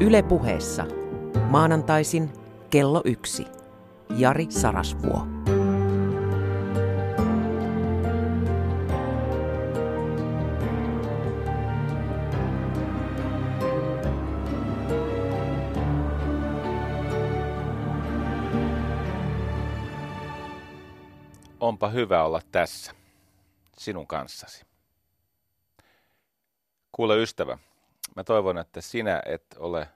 Yle puheessa. Maanantaisin kello yksi. Jari Sarasvuo. Onpa hyvä olla tässä, sinun kanssasi. Kuule ystävä, mä toivon, että sinä et ole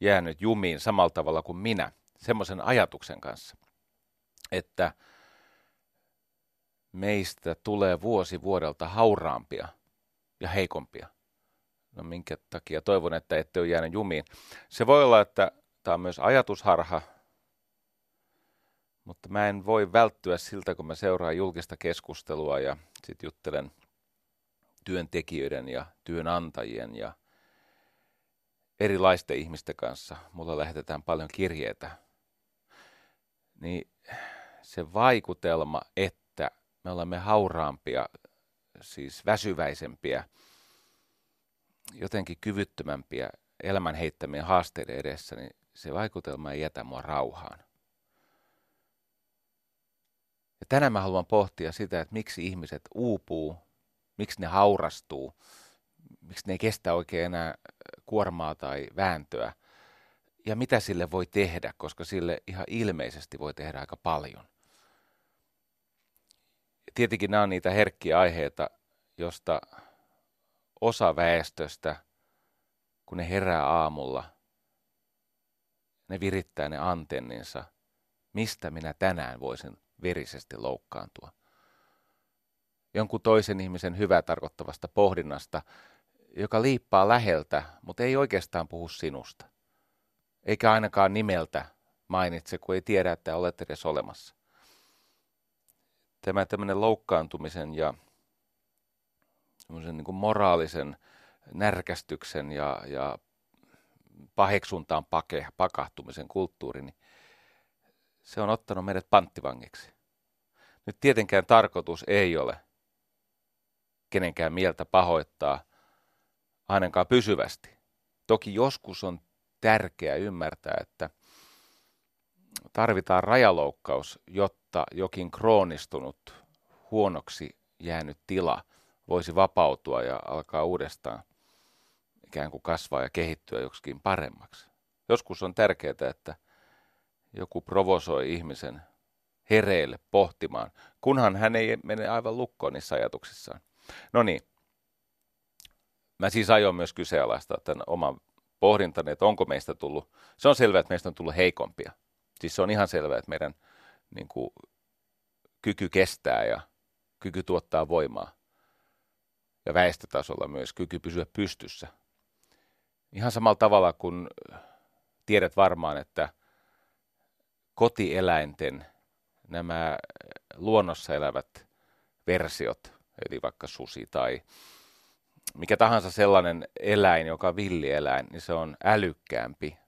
jäänyt jumiin samalla tavalla kuin minä, semmoisen ajatuksen kanssa, että meistä tulee vuosi vuodelta hauraampia ja heikompia. No minkä takia toivon, että ette ole jäänyt jumiin. Se voi olla, että tämä on myös ajatusharha, mutta mä en voi välttyä siltä, kun mä seuraan julkista keskustelua ja sitten juttelen työntekijöiden ja työnantajien ja erilaisten ihmisten kanssa. Mulla lähetetään paljon kirjeitä. Niin se vaikutelma, että me olemme hauraampia, siis väsyväisempiä, jotenkin kyvyttömämpiä elämän heittämien haasteiden edessä, niin se vaikutelma ei jätä mua rauhaan. Ja tänään mä haluan pohtia sitä, että miksi ihmiset uupuu, miksi ne haurastuu, miksi ne ei kestä oikein enää kuormaa tai vääntöä, ja mitä sille voi tehdä, koska sille ihan ilmeisesti voi tehdä aika paljon. Tietenkin nämä on niitä herkkiä aiheita, josta osa väestöstä, kun ne herää aamulla, ne virittää ne antenninsa, mistä minä tänään voisin verisesti loukkaantua. Jonkun toisen ihmisen hyvää tarkoittavasta pohdinnasta, joka liippaa läheltä, mutta ei oikeastaan puhu sinusta. Eikä ainakaan nimeltä mainitse, kun ei tiedä, että olet edes olemassa. Tämä tämmöinen loukkaantumisen ja niin kuin moraalisen närkästyksen ja, ja paheksuntaan pake, pakahtumisen kulttuuri, niin se on ottanut meidät panttivangiksi. Nyt tietenkään tarkoitus ei ole kenenkään mieltä pahoittaa ainakaan pysyvästi. Toki joskus on tärkeää ymmärtää, että tarvitaan rajaloukkaus, jotta jokin kroonistunut, huonoksi jäänyt tila voisi vapautua ja alkaa uudestaan ikään kuin kasvaa ja kehittyä joksikin paremmaksi. Joskus on tärkeää, että joku provosoi ihmisen hereille pohtimaan, kunhan hän ei mene aivan lukkoon niissä ajatuksissaan. No niin, mä siis aion myös kyseenalaistaa tämän oman pohdintani, että onko meistä tullut, se on selvää, että meistä on tullut heikompia. Siis se on ihan selvää, että meidän niin kuin, kyky kestää ja kyky tuottaa voimaa ja väestötasolla myös kyky pysyä pystyssä. Ihan samalla tavalla kuin tiedät varmaan, että kotieläinten nämä luonnossa elävät versiot, eli vaikka susi tai mikä tahansa sellainen eläin, joka on villieläin, niin se on älykkäämpi,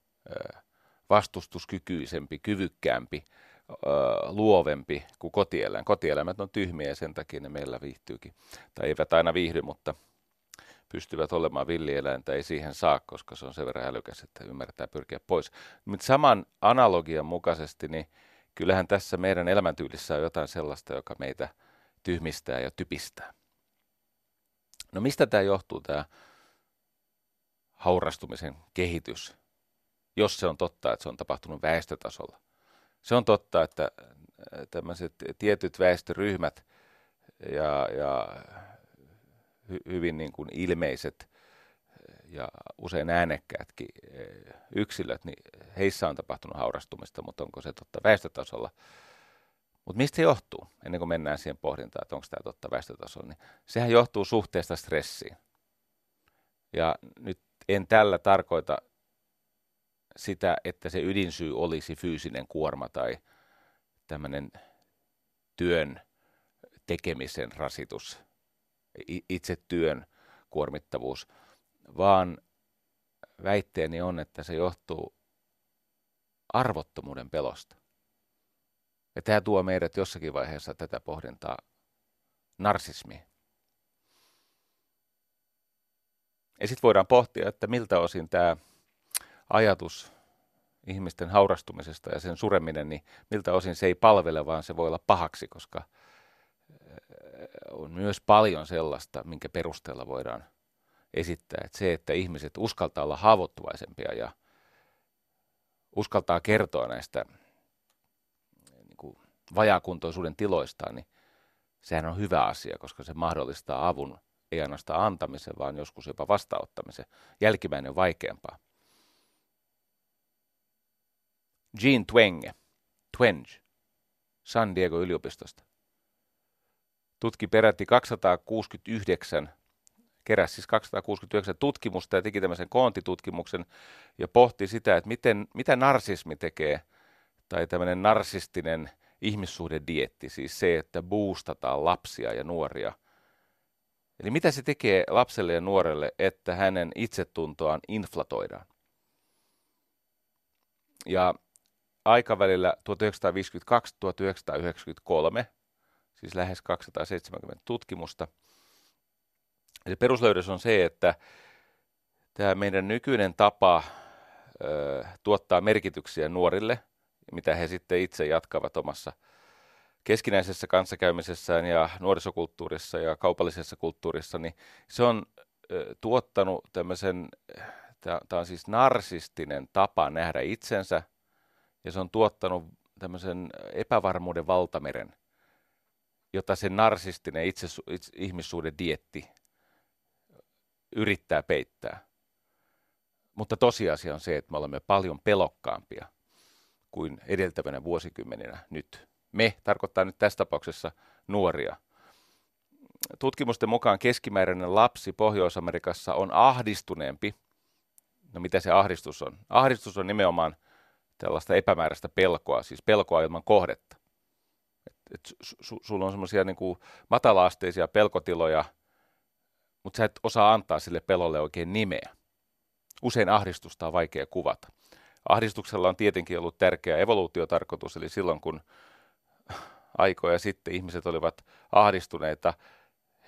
vastustuskykyisempi, kyvykkäämpi, luovempi kuin kotieläin. Kotieläimet on tyhmiä ja sen takia ne meillä viihtyykin. Tai eivät aina viihdy, mutta pystyvät olemaan villieläintä, ei siihen saa, koska se on sen verran älykäs, että ymmärtää pyrkiä pois. Mutta saman analogian mukaisesti, niin kyllähän tässä meidän elämäntyylissä on jotain sellaista, joka meitä tyhmistää ja typistää. No mistä tämä johtuu, tämä haurastumisen kehitys, jos se on totta, että se on tapahtunut väestötasolla? Se on totta, että tämmöiset tietyt väestöryhmät ja, ja hy, hyvin niin kuin ilmeiset ja usein äänekkäätkin eh, yksilöt, niin heissä on tapahtunut haurastumista, mutta onko se totta väestötasolla? Mutta mistä se johtuu, ennen kuin mennään siihen pohdintaan, että onko tämä totta väestötasolla, niin sehän johtuu suhteesta stressiin. Ja nyt en tällä tarkoita sitä, että se ydinsyy olisi fyysinen kuorma tai tämmöinen työn tekemisen rasitus, itse työn kuormittavuus, vaan väitteeni on, että se johtuu arvottomuuden pelosta. Ja tämä tuo meidät jossakin vaiheessa tätä pohdintaa narsismiin. Ja sitten voidaan pohtia, että miltä osin tämä ajatus ihmisten haurastumisesta ja sen sureminen, niin miltä osin se ei palvele, vaan se voi olla pahaksi, koska on myös paljon sellaista, minkä perusteella voidaan esittää, että se, että ihmiset uskaltaa olla haavoittuvaisempia ja uskaltaa kertoa näistä vajakuntoisuuden tiloistaan, niin sehän on hyvä asia, koska se mahdollistaa avun ei ainoastaan antamisen, vaan joskus jopa vastaanottamisen. Jälkimmäinen on vaikeampaa. Jean Twenge, Twenge, San Diego yliopistosta, tutki peräti 269, keräsi siis 269 tutkimusta ja teki tämmöisen koontitutkimuksen ja pohti sitä, että miten, mitä narsismi tekee, tai tämmöinen narsistinen ihmissuhdedietti, siis se, että boostataan lapsia ja nuoria. Eli mitä se tekee lapselle ja nuorelle, että hänen itsetuntoaan inflatoidaan. Ja aikavälillä 1952-1993, siis lähes 270 tutkimusta. Eli peruslöydös on se, että tämä meidän nykyinen tapa ö, tuottaa merkityksiä nuorille, mitä he sitten itse jatkavat omassa keskinäisessä kanssakäymisessään ja nuorisokulttuurissa ja kaupallisessa kulttuurissa, niin se on tuottanut tämmöisen, tämä on siis narsistinen tapa nähdä itsensä, ja se on tuottanut tämmöisen epävarmuuden valtameren, jota se narsistinen itse, itse, ihmissuuden dietti yrittää peittää. Mutta tosiasia on se, että me olemme paljon pelokkaampia kuin edeltävänä vuosikymmeninä nyt. Me tarkoittaa nyt tässä tapauksessa nuoria. Tutkimusten mukaan keskimääräinen lapsi Pohjois-Amerikassa on ahdistuneempi. No mitä se ahdistus on? Ahdistus on nimenomaan – tällaista epämääräistä pelkoa, siis pelkoa ilman kohdetta. Et, et su, sulla on semmoisia niin matalaasteisia pelkotiloja, mutta sä et osaa antaa sille pelolle oikein nimeä. Usein ahdistusta on vaikea kuvata. Ahdistuksella on tietenkin ollut tärkeä evoluutiotarkoitus, eli silloin kun aikoja sitten ihmiset olivat ahdistuneita,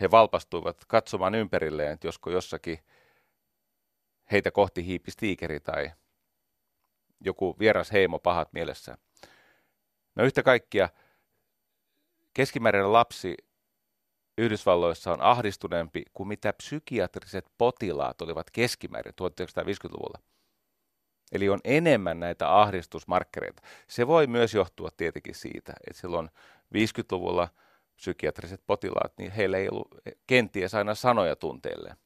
he valpastuivat katsomaan ympärilleen, että josko jossakin heitä kohti hiipisi tiikeri tai joku vieras heimo pahat mielessä. No yhtä kaikkia keskimääräinen lapsi Yhdysvalloissa on ahdistuneempi kuin mitä psykiatriset potilaat olivat keskimäärin 1950-luvulla. Eli on enemmän näitä ahdistusmarkkereita. Se voi myös johtua tietenkin siitä, että silloin 50-luvulla psykiatriset potilaat, niin heillä ei ollut kenties aina sanoja tunteille.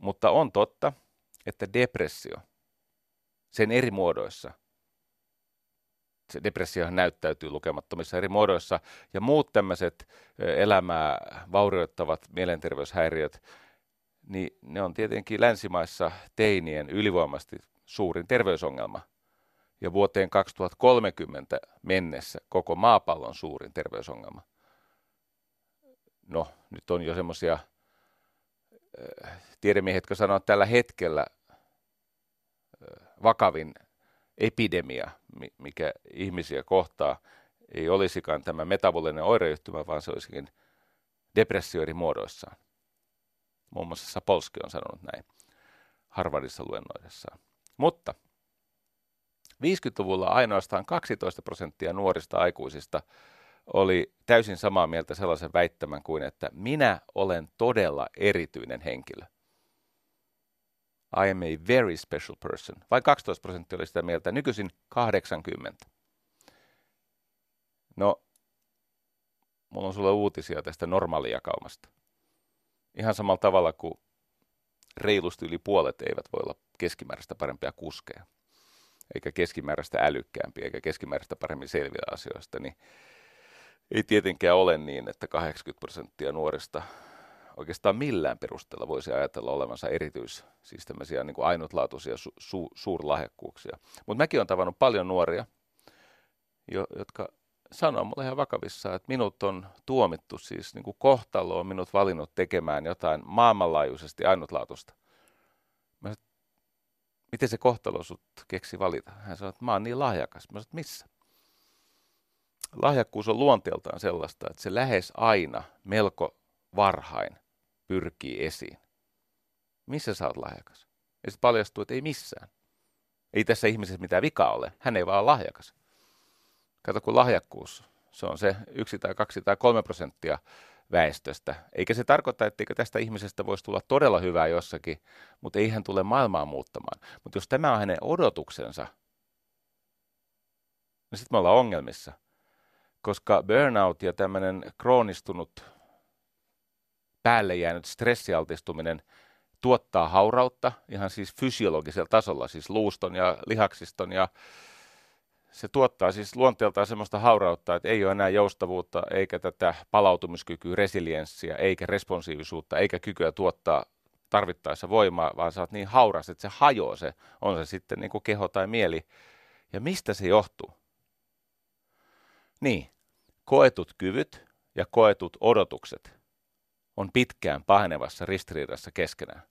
Mutta on totta, että depressio sen eri muodoissa. Se depressiohan näyttäytyy lukemattomissa eri muodoissa ja muut tämmöiset elämää vaurioittavat mielenterveyshäiriöt, niin ne on tietenkin länsimaissa teinien ylivoimasti suurin terveysongelma. Ja vuoteen 2030 mennessä koko maapallon suurin terveysongelma. No, nyt on jo semmoisia tiedemiehet, jotka sanoo, että tällä hetkellä vakavin epidemia, mikä ihmisiä kohtaa, ei olisikaan tämä metabolinen oireyhtymä, vaan se olisikin depressioiden muodoissaan. Muun muassa Sapolski on sanonut näin Harvardissa luennoidessaan. Mutta 50-luvulla ainoastaan 12 prosenttia nuorista aikuisista oli täysin samaa mieltä sellaisen väittämän kuin, että minä olen todella erityinen henkilö. I am a very special person. Vain 12 prosenttia oli sitä mieltä, nykyisin 80. No, mulla on sulle uutisia tästä normaalijakaumasta. Ihan samalla tavalla kuin reilusti yli puolet eivät voi olla keskimääräistä parempia kuskeja, eikä keskimääräistä älykkäämpiä, eikä keskimääräistä paremmin selviä asioista, niin ei tietenkään ole niin, että 80 prosenttia nuorista oikeastaan millään perusteella voisi ajatella olevansa erityis, siis tämmöisiä niin kuin ainutlaatuisia su, su, suurlahjakkuuksia. Mutta mäkin olen tavannut paljon nuoria, jo, jotka sanoo mulle ihan vakavissaan, että minut on tuomittu, siis niin kuin kohtalo on minut valinnut tekemään jotain maailmanlaajuisesti ainutlaatuista. Mä sanoin, miten se kohtalo sut keksi valita? Hän sanoi, että mä oon niin lahjakas. Mä sanoin, missä? Lahjakkuus on luonteeltaan sellaista, että se lähes aina melko varhain pyrkii esiin. Missä sä oot lahjakas? Ja sitten paljastuu, että ei missään. Ei tässä ihmisessä mitään vikaa ole. Hän ei vaan ole lahjakas. Kato, kun lahjakkuus, se on se yksi tai kaksi tai kolme prosenttia väestöstä. Eikä se tarkoita, etteikö tästä ihmisestä voisi tulla todella hyvää jossakin, mutta ei hän tule maailmaa muuttamaan. Mutta jos tämä on hänen odotuksensa, niin sitten me ollaan ongelmissa. Koska burnout ja tämmöinen kroonistunut päälle jäänyt stressialtistuminen tuottaa haurautta ihan siis fysiologisella tasolla, siis luuston ja lihaksiston ja se tuottaa siis luonteeltaan semmoista haurautta, että ei ole enää joustavuutta, eikä tätä palautumiskykyä, resilienssiä, eikä responsiivisuutta, eikä kykyä tuottaa tarvittaessa voimaa, vaan sä oot niin hauras, että se hajoaa se, on se sitten niin kuin keho tai mieli. Ja mistä se johtuu? Niin, koetut kyvyt ja koetut odotukset on pitkään pahenevassa ristiriidassa keskenään.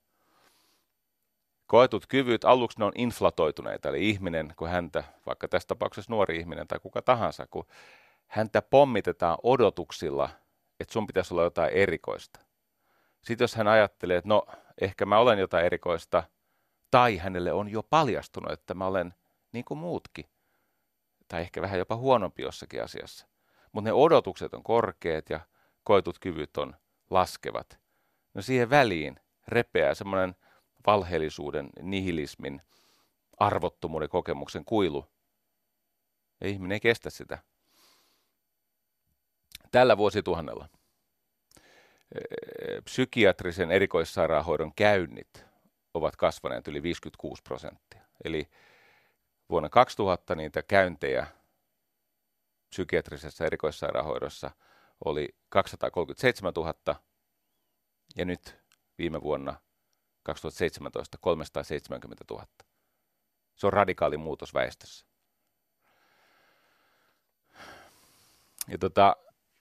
Koetut kyvyt, aluksi ne on inflatoituneita, eli ihminen, kun häntä, vaikka tässä tapauksessa nuori ihminen tai kuka tahansa, kun häntä pommitetaan odotuksilla, että sun pitäisi olla jotain erikoista. Sitten jos hän ajattelee, että no, ehkä mä olen jotain erikoista, tai hänelle on jo paljastunut, että mä olen niin kuin muutkin, tai ehkä vähän jopa huonompi jossakin asiassa. Mutta ne odotukset on korkeat ja koetut kyvyt on laskevat. No siihen väliin repeää semmoinen valheellisuuden, nihilismin, arvottomuuden kokemuksen kuilu. Ja ihminen ei kestä sitä. Tällä vuosituhannella eh, psykiatrisen erikoissairaanhoidon käynnit ovat kasvaneet yli 56 prosenttia. Eli vuonna 2000 niitä käyntejä psykiatrisessa erikoissairaanhoidossa oli 237 000 ja nyt viime vuonna 2017 370 000. Se on radikaali muutos väestössä. Ja tota,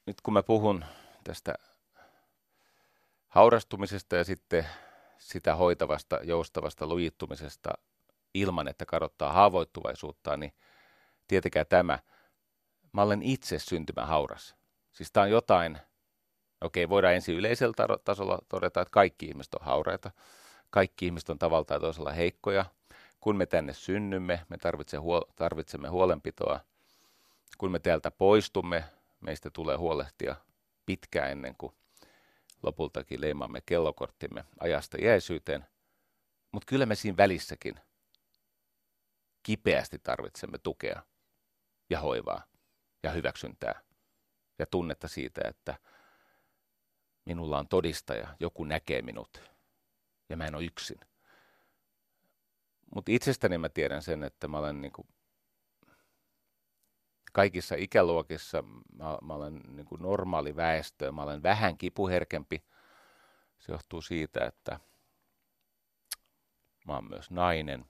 nyt kun mä puhun tästä haurastumisesta ja sitten sitä hoitavasta, joustavasta lujittumisesta ilman, että kadottaa haavoittuvaisuutta, niin tietenkään tämä, mä olen itse syntymä hauras. Siis tämä on jotain, okei, voidaan ensin yleisellä tasolla todeta, että kaikki ihmiset on hauraita kaikki ihmiset on tavalla tai toisella heikkoja. Kun me tänne synnymme, me tarvitsemme, huol- tarvitsemme huolenpitoa. Kun me täältä poistumme, meistä tulee huolehtia pitkään ennen kuin lopultakin leimaamme kellokorttimme ajasta jäisyyteen. Mutta kyllä me siinä välissäkin kipeästi tarvitsemme tukea ja hoivaa ja hyväksyntää ja tunnetta siitä, että minulla on todistaja, joku näkee minut, ja mä en ole yksin. Mutta itsestäni mä tiedän sen, että mä olen niin kuin kaikissa ikäluokissa, mä, mä olen niin kuin normaali väestö, mä olen vähän kipuherkempi. Se johtuu siitä, että mä oon myös nainen.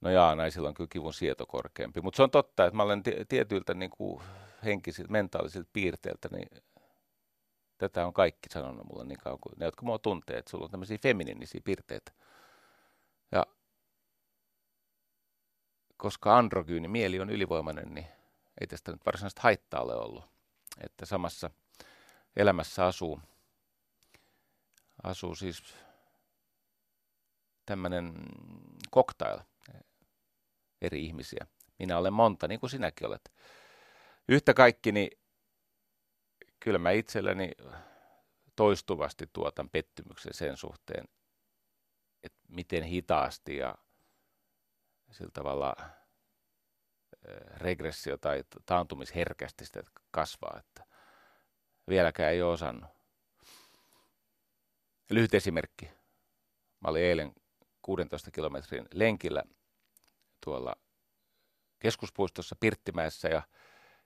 No jaa, naisilla on kyllä kivun sieto korkeampi. Mutta se on totta, että mä olen tietyiltä niin kuin henkisiltä, mentaalisilta piirteiltä niin Tätä on kaikki sanonut mulle niin kauan kuin ne, jotka mua tuntee, että sulla on tämmöisiä feminiinisiä piirteitä. Ja koska androgyyni mieli on ylivoimainen, niin ei tästä nyt varsinaista haittaa ole ollut. Että samassa elämässä asuu, asuu siis tämmöinen cocktail eri ihmisiä. Minä olen monta, niin kuin sinäkin olet. Yhtä kaikki, niin kyllä mä itselleni toistuvasti tuotan pettymyksen sen suhteen, että miten hitaasti ja sillä tavalla regressio tai taantumisherkästi sitä kasvaa, että vieläkään ei ole osannut. Lyhyt esimerkki. Mä olin eilen 16 kilometrin lenkillä tuolla keskuspuistossa Pirttimäessä ja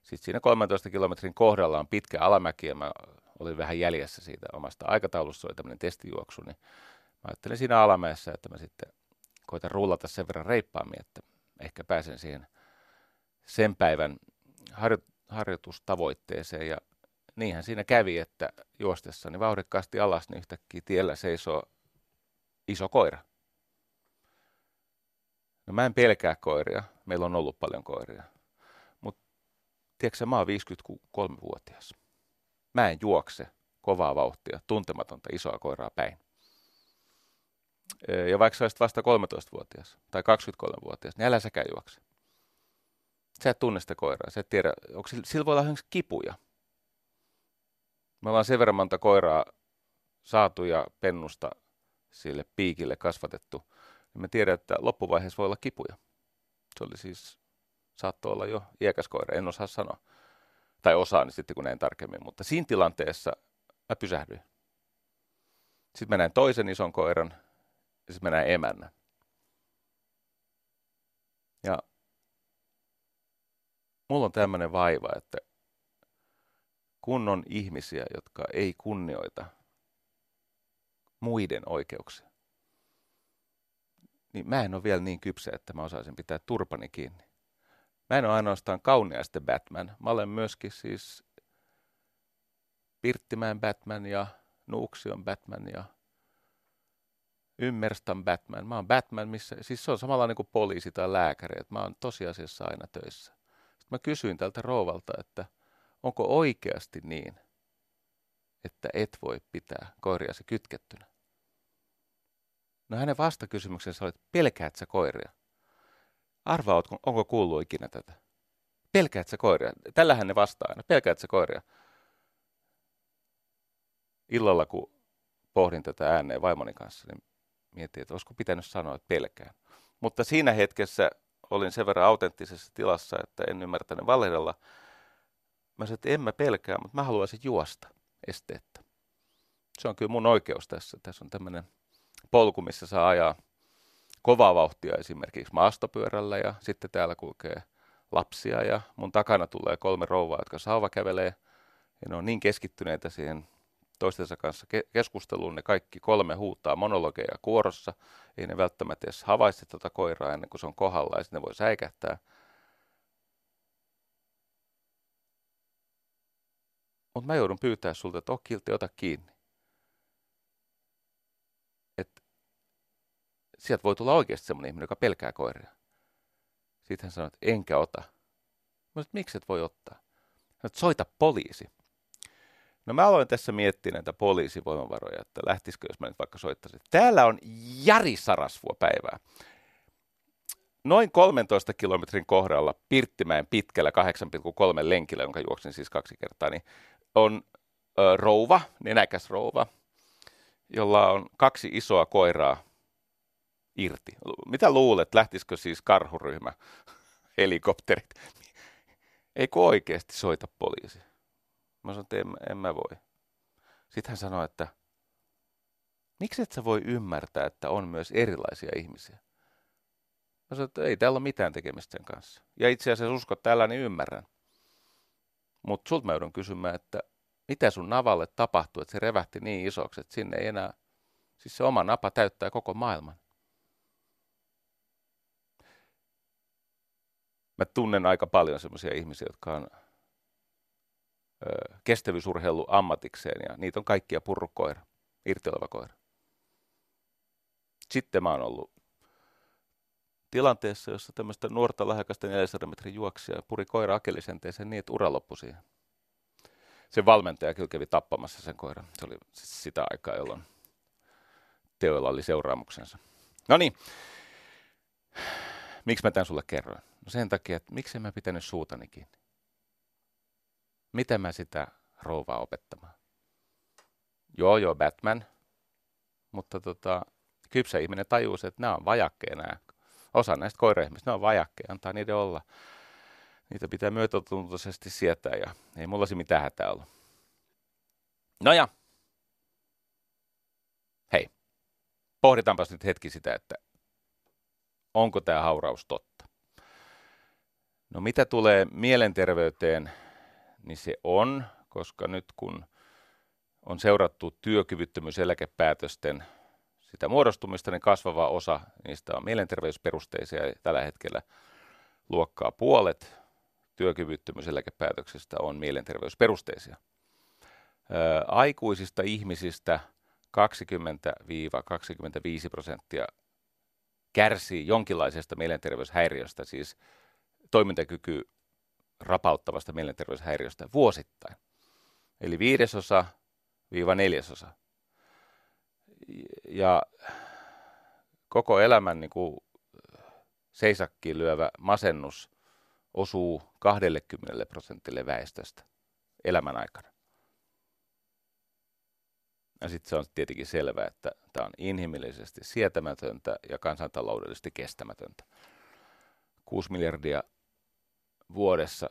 sitten siinä 13 kilometrin kohdalla on pitkä alamäki ja mä olin vähän jäljessä siitä omasta aikataulusta, oli tämmöinen testijuoksu, niin mä ajattelin siinä alamäessä, että mä sitten koitan rullata sen verran reippaammin, että ehkä pääsen siihen sen päivän harjo- harjoitustavoitteeseen ja niinhän siinä kävi, että juostessani vauhdikkaasti alas, niin yhtäkkiä tiellä seisoo iso koira. No mä en pelkää koiria, meillä on ollut paljon koiria. Tiedätkö mä oon 53-vuotias. Mä en juokse kovaa vauhtia, tuntematonta isoa koiraa päin. Ja vaikka sä olisit vasta 13-vuotias tai 23-vuotias, niin älä säkään juokse. Sä et tunne sitä koiraa. Sä et tiedä, onko sillä, sillä voi olla kipuja. Me ollaan sen verran monta koiraa saatu ja pennusta sille piikille kasvatettu, niin me tiedän, että loppuvaiheessa voi olla kipuja. Se oli siis, saattoi olla jo iäkäs koira, en osaa sanoa. Tai osaan niin sitten kun näin tarkemmin, mutta siinä tilanteessa mä pysähdyin. Sitten mä näin toisen ison koiran ja sitten mä näin emännän. Ja mulla on tämmöinen vaiva, että kun on ihmisiä, jotka ei kunnioita muiden oikeuksia, niin mä en ole vielä niin kypsä, että mä osaisin pitää turpani kiinni. Mä en ole ainoastaan kauniaisten Batman. Mä olen myöskin siis Pirttimäen Batman ja Nuuksion Batman ja Ymmerstan Batman. Mä oon Batman, missä, siis se on samanlainen kuin poliisi tai lääkäri, että mä oon tosiasiassa aina töissä. Sitten mä kysyin tältä rouvalta, että onko oikeasti niin, että et voi pitää koiriasi kytkettynä? No hänen vastakysymyksensä oli, että pelkäät sä koiria? Arvaa, onko kuullut ikinä tätä? Pelkäät sä koiria? Tällähän ne vastaa aina. Pelkäät sä koiria? Illalla, kun pohdin tätä ääneen vaimoni kanssa, niin mietin, että olisiko pitänyt sanoa, että pelkään. Mutta siinä hetkessä olin sen verran autenttisessa tilassa, että en ymmärtänyt valehdella. Mä sanoin, että en mä pelkää, mutta mä haluaisin juosta esteettä. Se on kyllä mun oikeus tässä. Tässä on tämmöinen polku, missä saa ajaa kovaa vauhtia esimerkiksi maastopyörällä ja sitten täällä kulkee lapsia ja mun takana tulee kolme rouvaa, jotka sauva kävelee ja ne on niin keskittyneitä siihen toistensa kanssa ke- keskusteluun, ne kaikki kolme huutaa monologeja kuorossa, ei ne välttämättä edes havaitse tuota koiraa ennen kuin se on kohdalla ja sitten ne voi säikähtää. Mutta mä joudun pyytää sulta, että oh, ota kiinni. Sieltä voi tulla oikeasti semmoinen ihminen, joka pelkää koiria. Sitten hän sanoi, että enkä ota. Mä sanoin, miksi et voi ottaa? Hän että soita poliisi. No mä aloin tässä miettiä näitä poliisivoimavaroja, että lähtisikö, jos mä nyt vaikka soittaisin. Täällä on Jari Sarasvuo päivää. Noin 13 kilometrin kohdalla Pirttimäen pitkällä 8,3 lenkillä, jonka juoksin siis kaksi kertaa, niin on ö, rouva, nenäkäs rouva, jolla on kaksi isoa koiraa irti. Mitä luulet, lähtisikö siis karhuryhmä, helikopterit? Eikö oikeasti soita poliisi? Mä sanoin, että en, en mä voi. Sitten hän sanoi, että miksi et sä voi ymmärtää, että on myös erilaisia ihmisiä? Mä sanoin, että ei täällä ole mitään tekemistä sen kanssa. Ja itse asiassa uskot täällä, niin ymmärrän. Mutta sulta mä joudun kysymään, että mitä sun navalle tapahtui, että se revähti niin isoksi, että sinne ei enää, siis se oma napa täyttää koko maailman. Mä tunnen aika paljon semmoisia ihmisiä, jotka on ö, kestävyysurheilu ammatikseen ja niitä on kaikkia purrukoira, irtioleva koira. Sitten mä oon ollut tilanteessa, jossa tämmöistä nuorta lahjakasta 400 metrin juoksia puri koira akelisenteeseen niin, että ura loppui siihen. Se valmentaja kyllä kävi tappamassa sen koiran. Se oli siis sitä aikaa, jolloin teoilla oli seuraamuksensa. No niin, miksi mä tämän sulle kerroin? No sen takia, että miksi mä pitänyt suutani kiinni? Miten mä sitä rouvaa opettamaan? Joo, joo, Batman. Mutta tota, kypsä ihminen tajuisi, että nämä on vajakkeen nämä. Osa näistä koiraihmisistä, ne on vajakkeen, antaa niiden olla. Niitä pitää myötätuntoisesti sietää ja ei mulla se mitään hätää ollut. No ja, hei, pohditaanpas nyt hetki sitä, että onko tämä hauraus totta. No mitä tulee mielenterveyteen, niin se on, koska nyt kun on seurattu työkyvyttömyyseläkepäätösten sitä muodostumista, niin kasvava osa niistä on mielenterveysperusteisia ja tällä hetkellä luokkaa puolet työkyvyttömyyseläkepäätöksistä on mielenterveysperusteisia. Ää, aikuisista ihmisistä 20-25 prosenttia kärsii jonkinlaisesta mielenterveyshäiriöstä, siis toimintakyky rapauttavasta mielenterveyshäiriöstä vuosittain. Eli viidesosa viiva neljäsosa. Ja koko elämän niin kuin seisakkiin lyövä masennus osuu 20 prosentille väestöstä elämän aikana. Ja sitten se on tietenkin selvää, että tämä on inhimillisesti sietämätöntä ja kansantaloudellisesti kestämätöntä. 6 miljardia vuodessa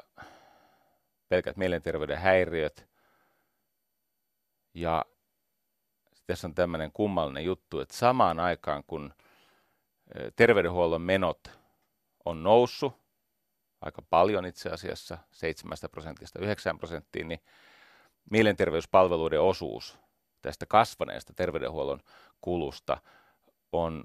pelkät mielenterveyden häiriöt. Ja tässä on tämmöinen kummallinen juttu, että samaan aikaan kun terveydenhuollon menot on noussut, aika paljon itse asiassa, 7 prosentista 9 prosenttiin, niin mielenterveyspalveluiden osuus tästä kasvaneesta terveydenhuollon kulusta on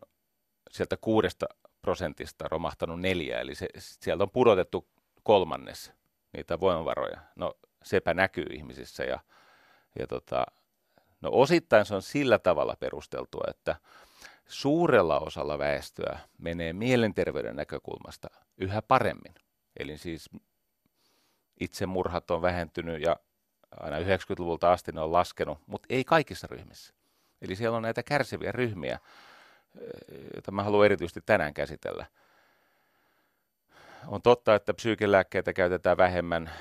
sieltä kuudesta prosentista romahtanut neljä, eli se, sieltä on pudotettu kolmannes niitä voimavaroja. No sepä näkyy ihmisissä ja, ja tota, no osittain se on sillä tavalla perusteltua, että suurella osalla väestöä menee mielenterveyden näkökulmasta yhä paremmin. Eli siis itsemurhat on vähentynyt ja aina 90-luvulta asti ne on laskenut, mutta ei kaikissa ryhmissä. Eli siellä on näitä kärsiviä ryhmiä, joita mä haluan erityisesti tänään käsitellä. On totta, että psyykelääkkeitä käytetään vähemmän,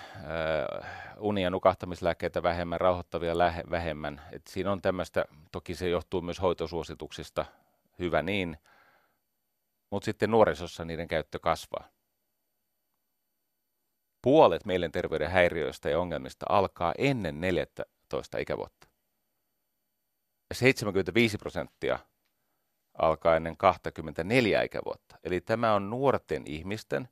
uni- ja nukahtamislääkkeitä vähemmän, rauhoittavia lähe- vähemmän. Et siinä on tämmöistä, toki se johtuu myös hoitosuosituksista, hyvä niin, mutta sitten nuorisossa niiden käyttö kasvaa. Puolet mielenterveyden häiriöistä ja ongelmista alkaa ennen 14 ikävuotta. 75 prosenttia alkaa ennen 24 ikävuotta. Eli tämä on nuorten ihmisten,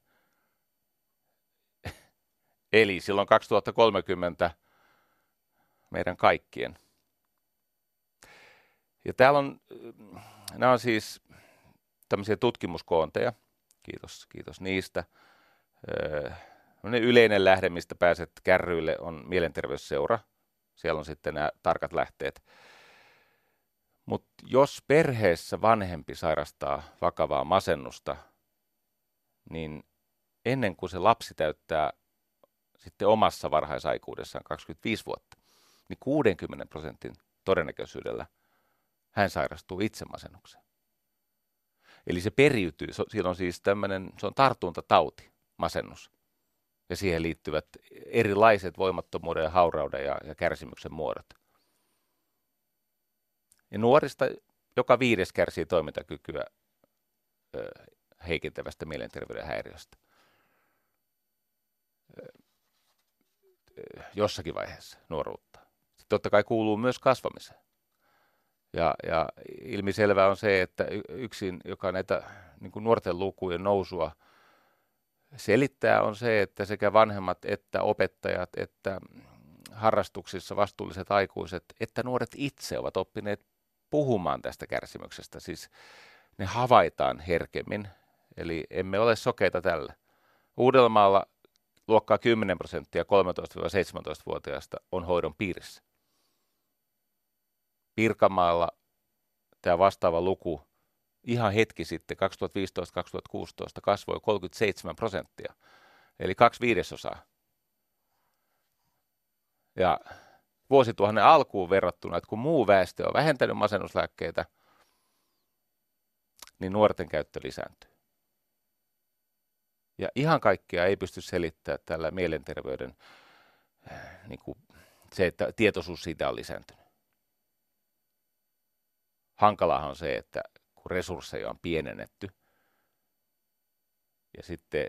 eli silloin 2030 meidän kaikkien. Ja täällä on, nämä on siis tämmöisiä tutkimuskoonteja, kiitos, kiitos niistä. Öö, yleinen lähde, mistä pääset kärryille, on mielenterveysseura. Siellä on sitten nämä tarkat lähteet. Mutta jos perheessä vanhempi sairastaa vakavaa masennusta, niin ennen kuin se lapsi täyttää sitten omassa varhaisaikuudessaan 25 vuotta, niin 60 prosentin todennäköisyydellä hän sairastuu itsemasennukseen. Eli se periytyy, siellä on siis tämmöinen, se on tartuntatauti, masennus. Ja siihen liittyvät erilaiset voimattomuuden, haurauden ja, ja kärsimyksen muodot. Ja nuorista joka viides kärsii toimintakykyä ö, heikentävästä mielenterveyden häiriöstä. Jossakin vaiheessa nuoruutta. Sitten totta kai kuuluu myös kasvamiseen. Ja, ja ilmiselvää on se, että yksin, joka näitä niin kuin nuorten lukujen nousua selittää, on se, että sekä vanhemmat että opettajat että harrastuksissa vastuulliset aikuiset, että nuoret itse ovat oppineet puhumaan tästä kärsimyksestä. Siis ne havaitaan herkemmin, eli emme ole sokeita tällä. Uudellamaalla luokkaa 10 prosenttia 13-17-vuotiaista on hoidon piirissä. Pirkamaalla tämä vastaava luku ihan hetki sitten, 2015-2016, kasvoi 37 prosenttia, eli kaksi viidesosaa. Ja vuosituhannen alkuun verrattuna, että kun muu väestö on vähentänyt masennuslääkkeitä, niin nuorten käyttö lisääntyy. Ja ihan kaikkia ei pysty selittämään tällä mielenterveyden, niin kuin se, että tietoisuus siitä on lisääntynyt. Hankalaahan on se, että kun resursseja on pienennetty, ja sitten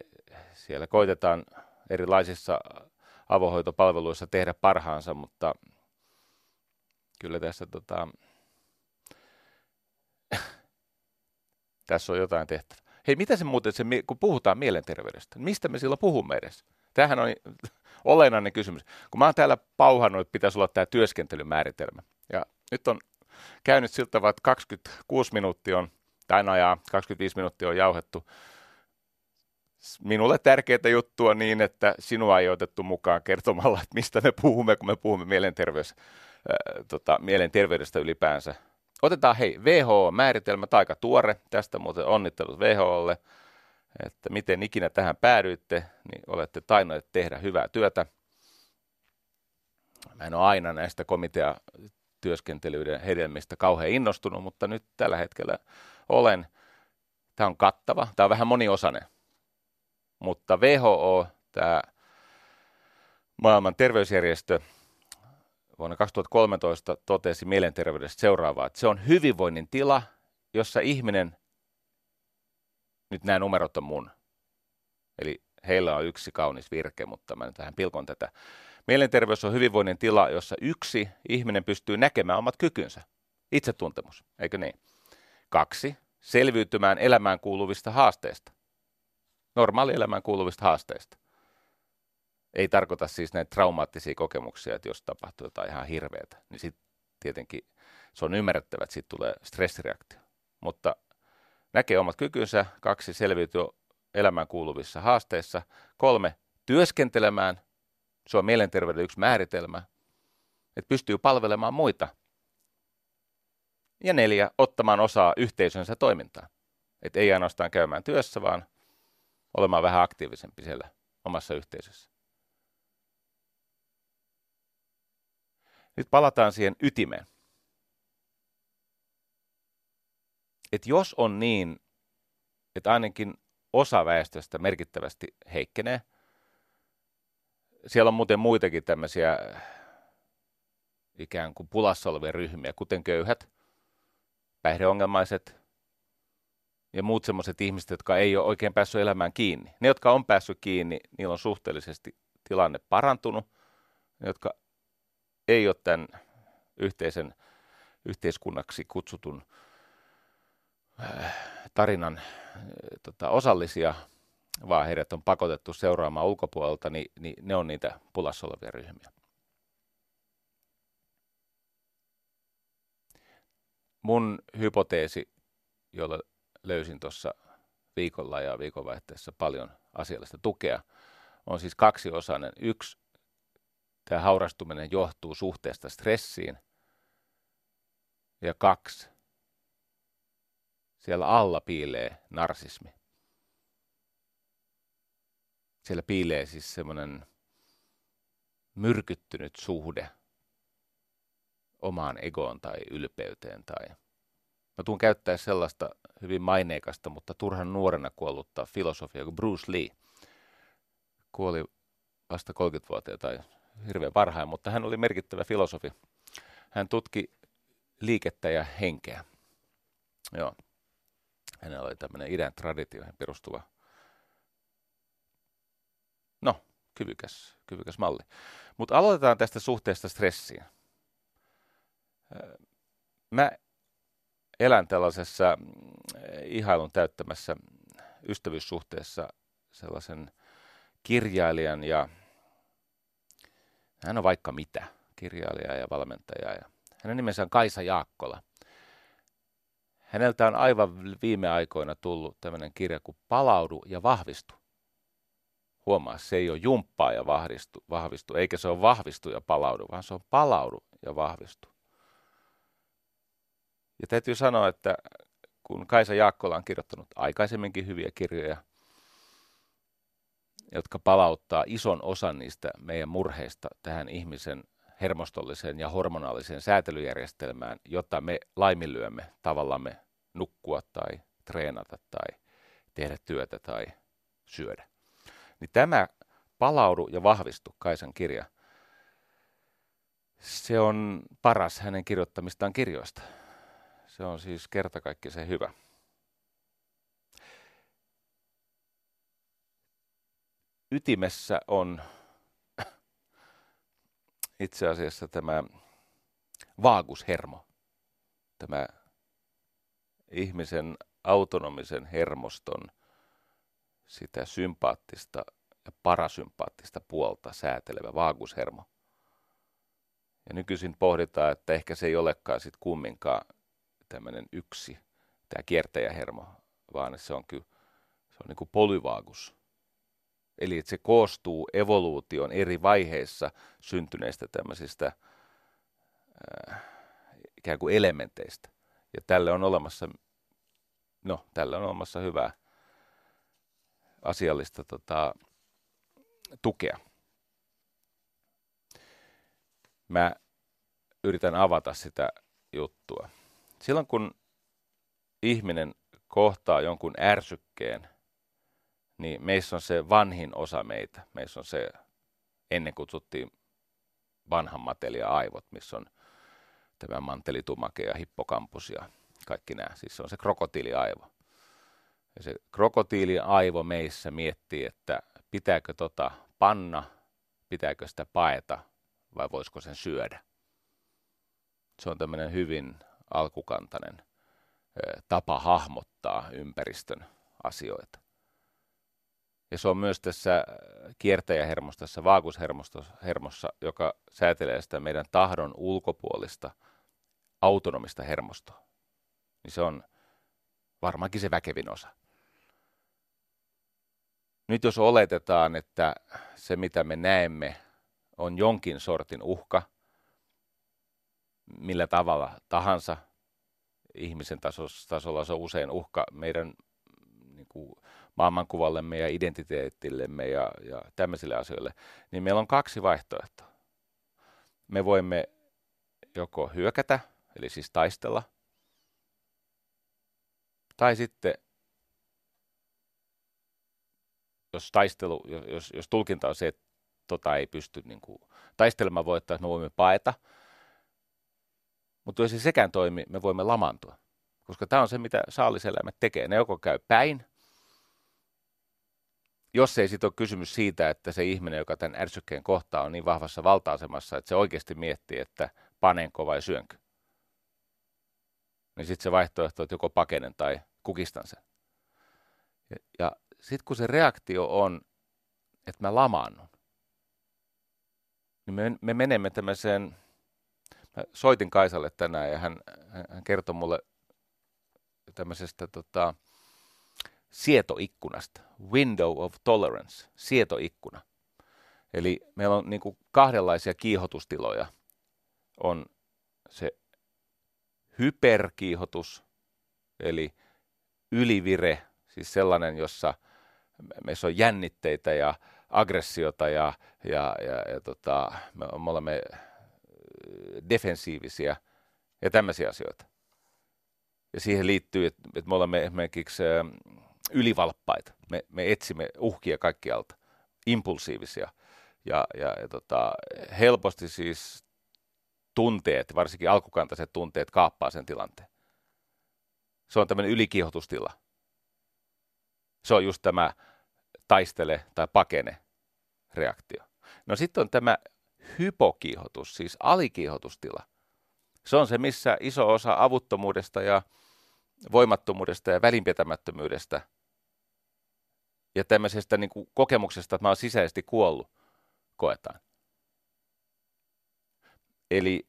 siellä koitetaan erilaisissa avohoitopalveluissa tehdä parhaansa, mutta kyllä tässä tota, tässä on jotain tehtävä. Hei, mitä se muuten, se, kun puhutaan mielenterveydestä, mistä me silloin puhumme edes? Tämähän on olennainen kysymys. Kun mä oon täällä pauhannut, että pitäisi olla tämä työskentelymääritelmä. Ja nyt on käynyt siltä, että 26 minuuttia on, tai ja 25 minuuttia on jauhettu minulle tärkeää juttua niin, että sinua ei otettu mukaan kertomalla, että mistä me puhumme, kun me puhumme mielenterveys, äh, tota, mielenterveydestä ylipäänsä. Otetaan hei, WHO-määritelmä, aika tuore, tästä muuten onnittelut WHOlle, että miten ikinä tähän päädyitte, niin olette tainneet tehdä hyvää työtä. Mä en ole aina näistä komiteatyöskentelyiden hedelmistä kauhean innostunut, mutta nyt tällä hetkellä olen – Tämä on kattava, tämä on vähän moniosainen, mutta WHO, tämä maailman terveysjärjestö, vuonna 2013 totesi mielenterveydestä seuraavaa, että se on hyvinvoinnin tila, jossa ihminen, nyt nämä numerot on mun, eli heillä on yksi kaunis virke, mutta mä nyt vähän pilkon tätä. Mielenterveys on hyvinvoinnin tila, jossa yksi ihminen pystyy näkemään omat kykynsä. Itsetuntemus, eikö niin? Kaksi, selviytymään elämään kuuluvista haasteista. Normaali elämään kuuluvista haasteista. Ei tarkoita siis näitä traumaattisia kokemuksia, että jos tapahtuu jotain ihan hirveätä, niin sitten tietenkin se on ymmärrettävä, että siitä tulee stressireaktio. Mutta näkee omat kykynsä, kaksi selviytyy elämään kuuluvissa haasteissa, kolme työskentelemään, se on mielenterveyden yksi määritelmä, että pystyy palvelemaan muita. Ja neljä, ottamaan osaa yhteisönsä toimintaan. Että ei ainoastaan käymään työssä, vaan olemaan vähän aktiivisempi siellä omassa yhteisössä. Nyt palataan siihen ytimeen. Että jos on niin, että ainakin osa väestöstä merkittävästi heikkenee, siellä on muuten muitakin tämmöisiä ikään kuin pulassa olevia ryhmiä, kuten köyhät, päihdeongelmaiset ja muut semmoiset ihmiset, jotka ei ole oikein päässyt elämään kiinni. Ne, jotka on päässyt kiinni, niillä on suhteellisesti tilanne parantunut. Ne, jotka ei ole tämän yhteisen yhteiskunnaksi kutsutun äh, tarinan äh, tota, osallisia, vaan heidät on pakotettu seuraamaan ulkopuolelta, niin, niin ne on niitä pulassa olevia ryhmiä. Mun hypoteesi, jolla löysin tuossa viikolla ja viikonvaihteessa paljon asiallista tukea, on siis kaksiosainen. Yksi, tämä haurastuminen johtuu suhteesta stressiin. Ja kaksi, siellä alla piilee narsismi. Siellä piilee siis semmoinen myrkyttynyt suhde omaan egoon tai ylpeyteen. Tai... Mä tuun käyttää sellaista hyvin maineikasta, mutta turhan nuorena kuollutta filosofia kuin Bruce Lee. Kuoli vasta 30-vuotiaana tai hirveän varhain, mutta hän oli merkittävä filosofi. Hän tutki liikettä ja henkeä. Joo. Hänellä oli tämmöinen idän traditioihin perustuva, no, kyvykäs, kyvykäs malli. Mutta aloitetaan tästä suhteesta stressiin. Mä elän tällaisessa mm, ihailun täyttämässä ystävyyssuhteessa sellaisen kirjailijan ja hän on vaikka mitä, kirjailija ja valmentaja. Ja hänen nimensä on Kaisa Jaakkola. Häneltä on aivan viime aikoina tullut tämmöinen kirja kuin Palaudu ja vahvistu. Huomaa, se ei ole jumppaa ja vahvistu, vahvistu, eikä se ole vahvistu ja palaudu, vaan se on palaudu ja vahvistu. Ja täytyy sanoa, että kun Kaisa Jaakkola on kirjoittanut aikaisemminkin hyviä kirjoja, jotka palauttaa ison osan niistä meidän murheista tähän ihmisen hermostolliseen ja hormonaaliseen säätelyjärjestelmään, jota me laiminlyömme tavallamme nukkua tai treenata tai tehdä työtä tai syödä. Niin tämä palaudu ja vahvistu Kaisan kirja, se on paras hänen kirjoittamistaan kirjoista. Se on siis kertakaikkisen hyvä. Ytimessä on itse asiassa tämä vaagushermo, tämä ihmisen autonomisen hermoston sitä sympaattista ja parasympaattista puolta säätelevä vaagushermo. Ja nykyisin pohditaan, että ehkä se ei olekaan sitten kumminkaan tämmöinen yksi, tämä kiertäjähermo, vaan se on kyllä se on niin kuin polyvaagus. Eli että se koostuu evoluution eri vaiheissa syntyneistä tämmöisistä äh, ikään kuin elementeistä. Ja tälle on olemassa, no, tälle on olemassa hyvää asiallista tota, tukea. Mä yritän avata sitä juttua silloin kun ihminen kohtaa jonkun ärsykkeen, niin meissä on se vanhin osa meitä. Meissä on se, ennen kutsuttiin vanhan matelia aivot, missä on tämä mantelitumake ja hippokampus ja kaikki nämä. Siis se on se krokotiiliaivo. Ja se krokotiiliaivo meissä miettii, että pitääkö tota panna, pitääkö sitä paeta vai voisiko sen syödä. Se on tämmöinen hyvin alkukantainen tapa hahmottaa ympäristön asioita. Ja se on myös tässä kiertäjähermossa, tässä vaagushermossa, joka säätelee sitä meidän tahdon ulkopuolista autonomista hermostoa. Niin se on varmaankin se väkevin osa. Nyt jos oletetaan, että se mitä me näemme on jonkin sortin uhka, millä tavalla tahansa, ihmisen tasolla se on usein uhka meidän niin kuin, maailmankuvallemme ja identiteetillemme ja, ja tämmöisille asioille, niin meillä on kaksi vaihtoehtoa. Me voimme joko hyökätä, eli siis taistella, tai sitten jos taistelu, jos, jos tulkinta on se, että tota ei pysty niin kuin, taistelemaan voittaa, että me voimme paeta, mutta jos ei sekään toimi, me voimme lamantua. Koska tämä on se, mitä saaliseläimet tekee. Ne joko käy päin, jos ei sitten ole kysymys siitä, että se ihminen, joka tämän ärsykkeen kohtaa, on niin vahvassa valta-asemassa, että se oikeasti miettii, että panenko vai syönkö. Niin sitten se vaihtoehto, että joko pakenen tai kukistan sen. Ja, ja sitten kun se reaktio on, että mä lamaannun, niin me, me menemme tämmöiseen, mä soitin Kaisalle tänään ja hän, hän kertoi mulle tämmöisestä tota, sietoikkunasta, window of tolerance, sietoikkuna. Eli meillä on niin kuin kahdenlaisia kiihotustiloja. On se hyperkiihotus, eli ylivire, siis sellainen, jossa meissä on jännitteitä ja aggressiota ja, ja, ja, ja tota, me, me olemme defensiivisiä ja tämmöisiä asioita. Ja siihen liittyy, että, että me olemme esimerkiksi ylivalppaita. Me, me etsimme uhkia kaikkialta, impulsiivisia ja, ja, ja tota, helposti siis tunteet, varsinkin alkukantaiset tunteet, kaappaa sen tilanteen. Se on tämmöinen ylikiihotustila. Se on just tämä taistele tai pakene reaktio. No sitten on tämä hypokiihotus, siis alikiihotustila. Se on se, missä iso osa avuttomuudesta ja voimattomuudesta ja välinpitämättömyydestä ja tämmöisestä niin kuin kokemuksesta, että mä oon sisäisesti kuollut, koetaan. Eli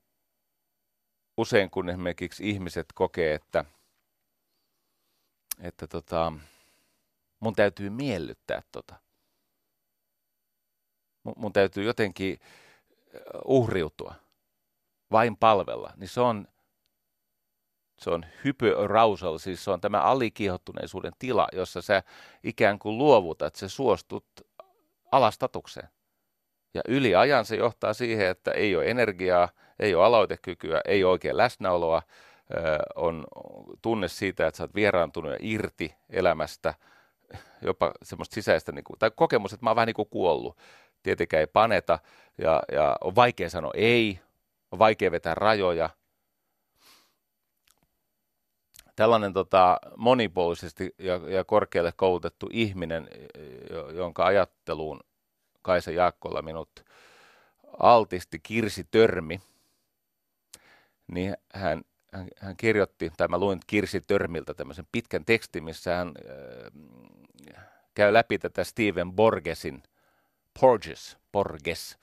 usein kun esimerkiksi ihmiset kokee, että, että tota, mun täytyy miellyttää tota. Mun, mun täytyy jotenkin uhriutua, vain palvella, niin se on se on hyperarousal, siis se on tämä alikiihottuneisuuden tila, jossa sä ikään kuin luovutat, se suostut alastatukseen. Ja yli ajan se johtaa siihen, että ei ole energiaa, ei ole aloitekykyä, ei ole oikein läsnäoloa, on tunne siitä, että sä oot vieraantunut ja irti elämästä, jopa semmoista sisäistä, niin tai kokemus, että mä oon vähän niin kuin kuollut. Tietenkään ei paneta ja, ja on vaikea sanoa ei, on vaikea vetää rajoja – tällainen tota, monipuolisesti ja, ja korkealle koulutettu ihminen, jonka ajatteluun Kaisa Jaakkola minut altisti Kirsi Törmi, niin hän, hän, hän kirjoitti, tai mä luin Kirsi Törmiltä tämmöisen pitkän tekstin, missä hän äh, käy läpi tätä Steven Borgesin, Porges, Borges,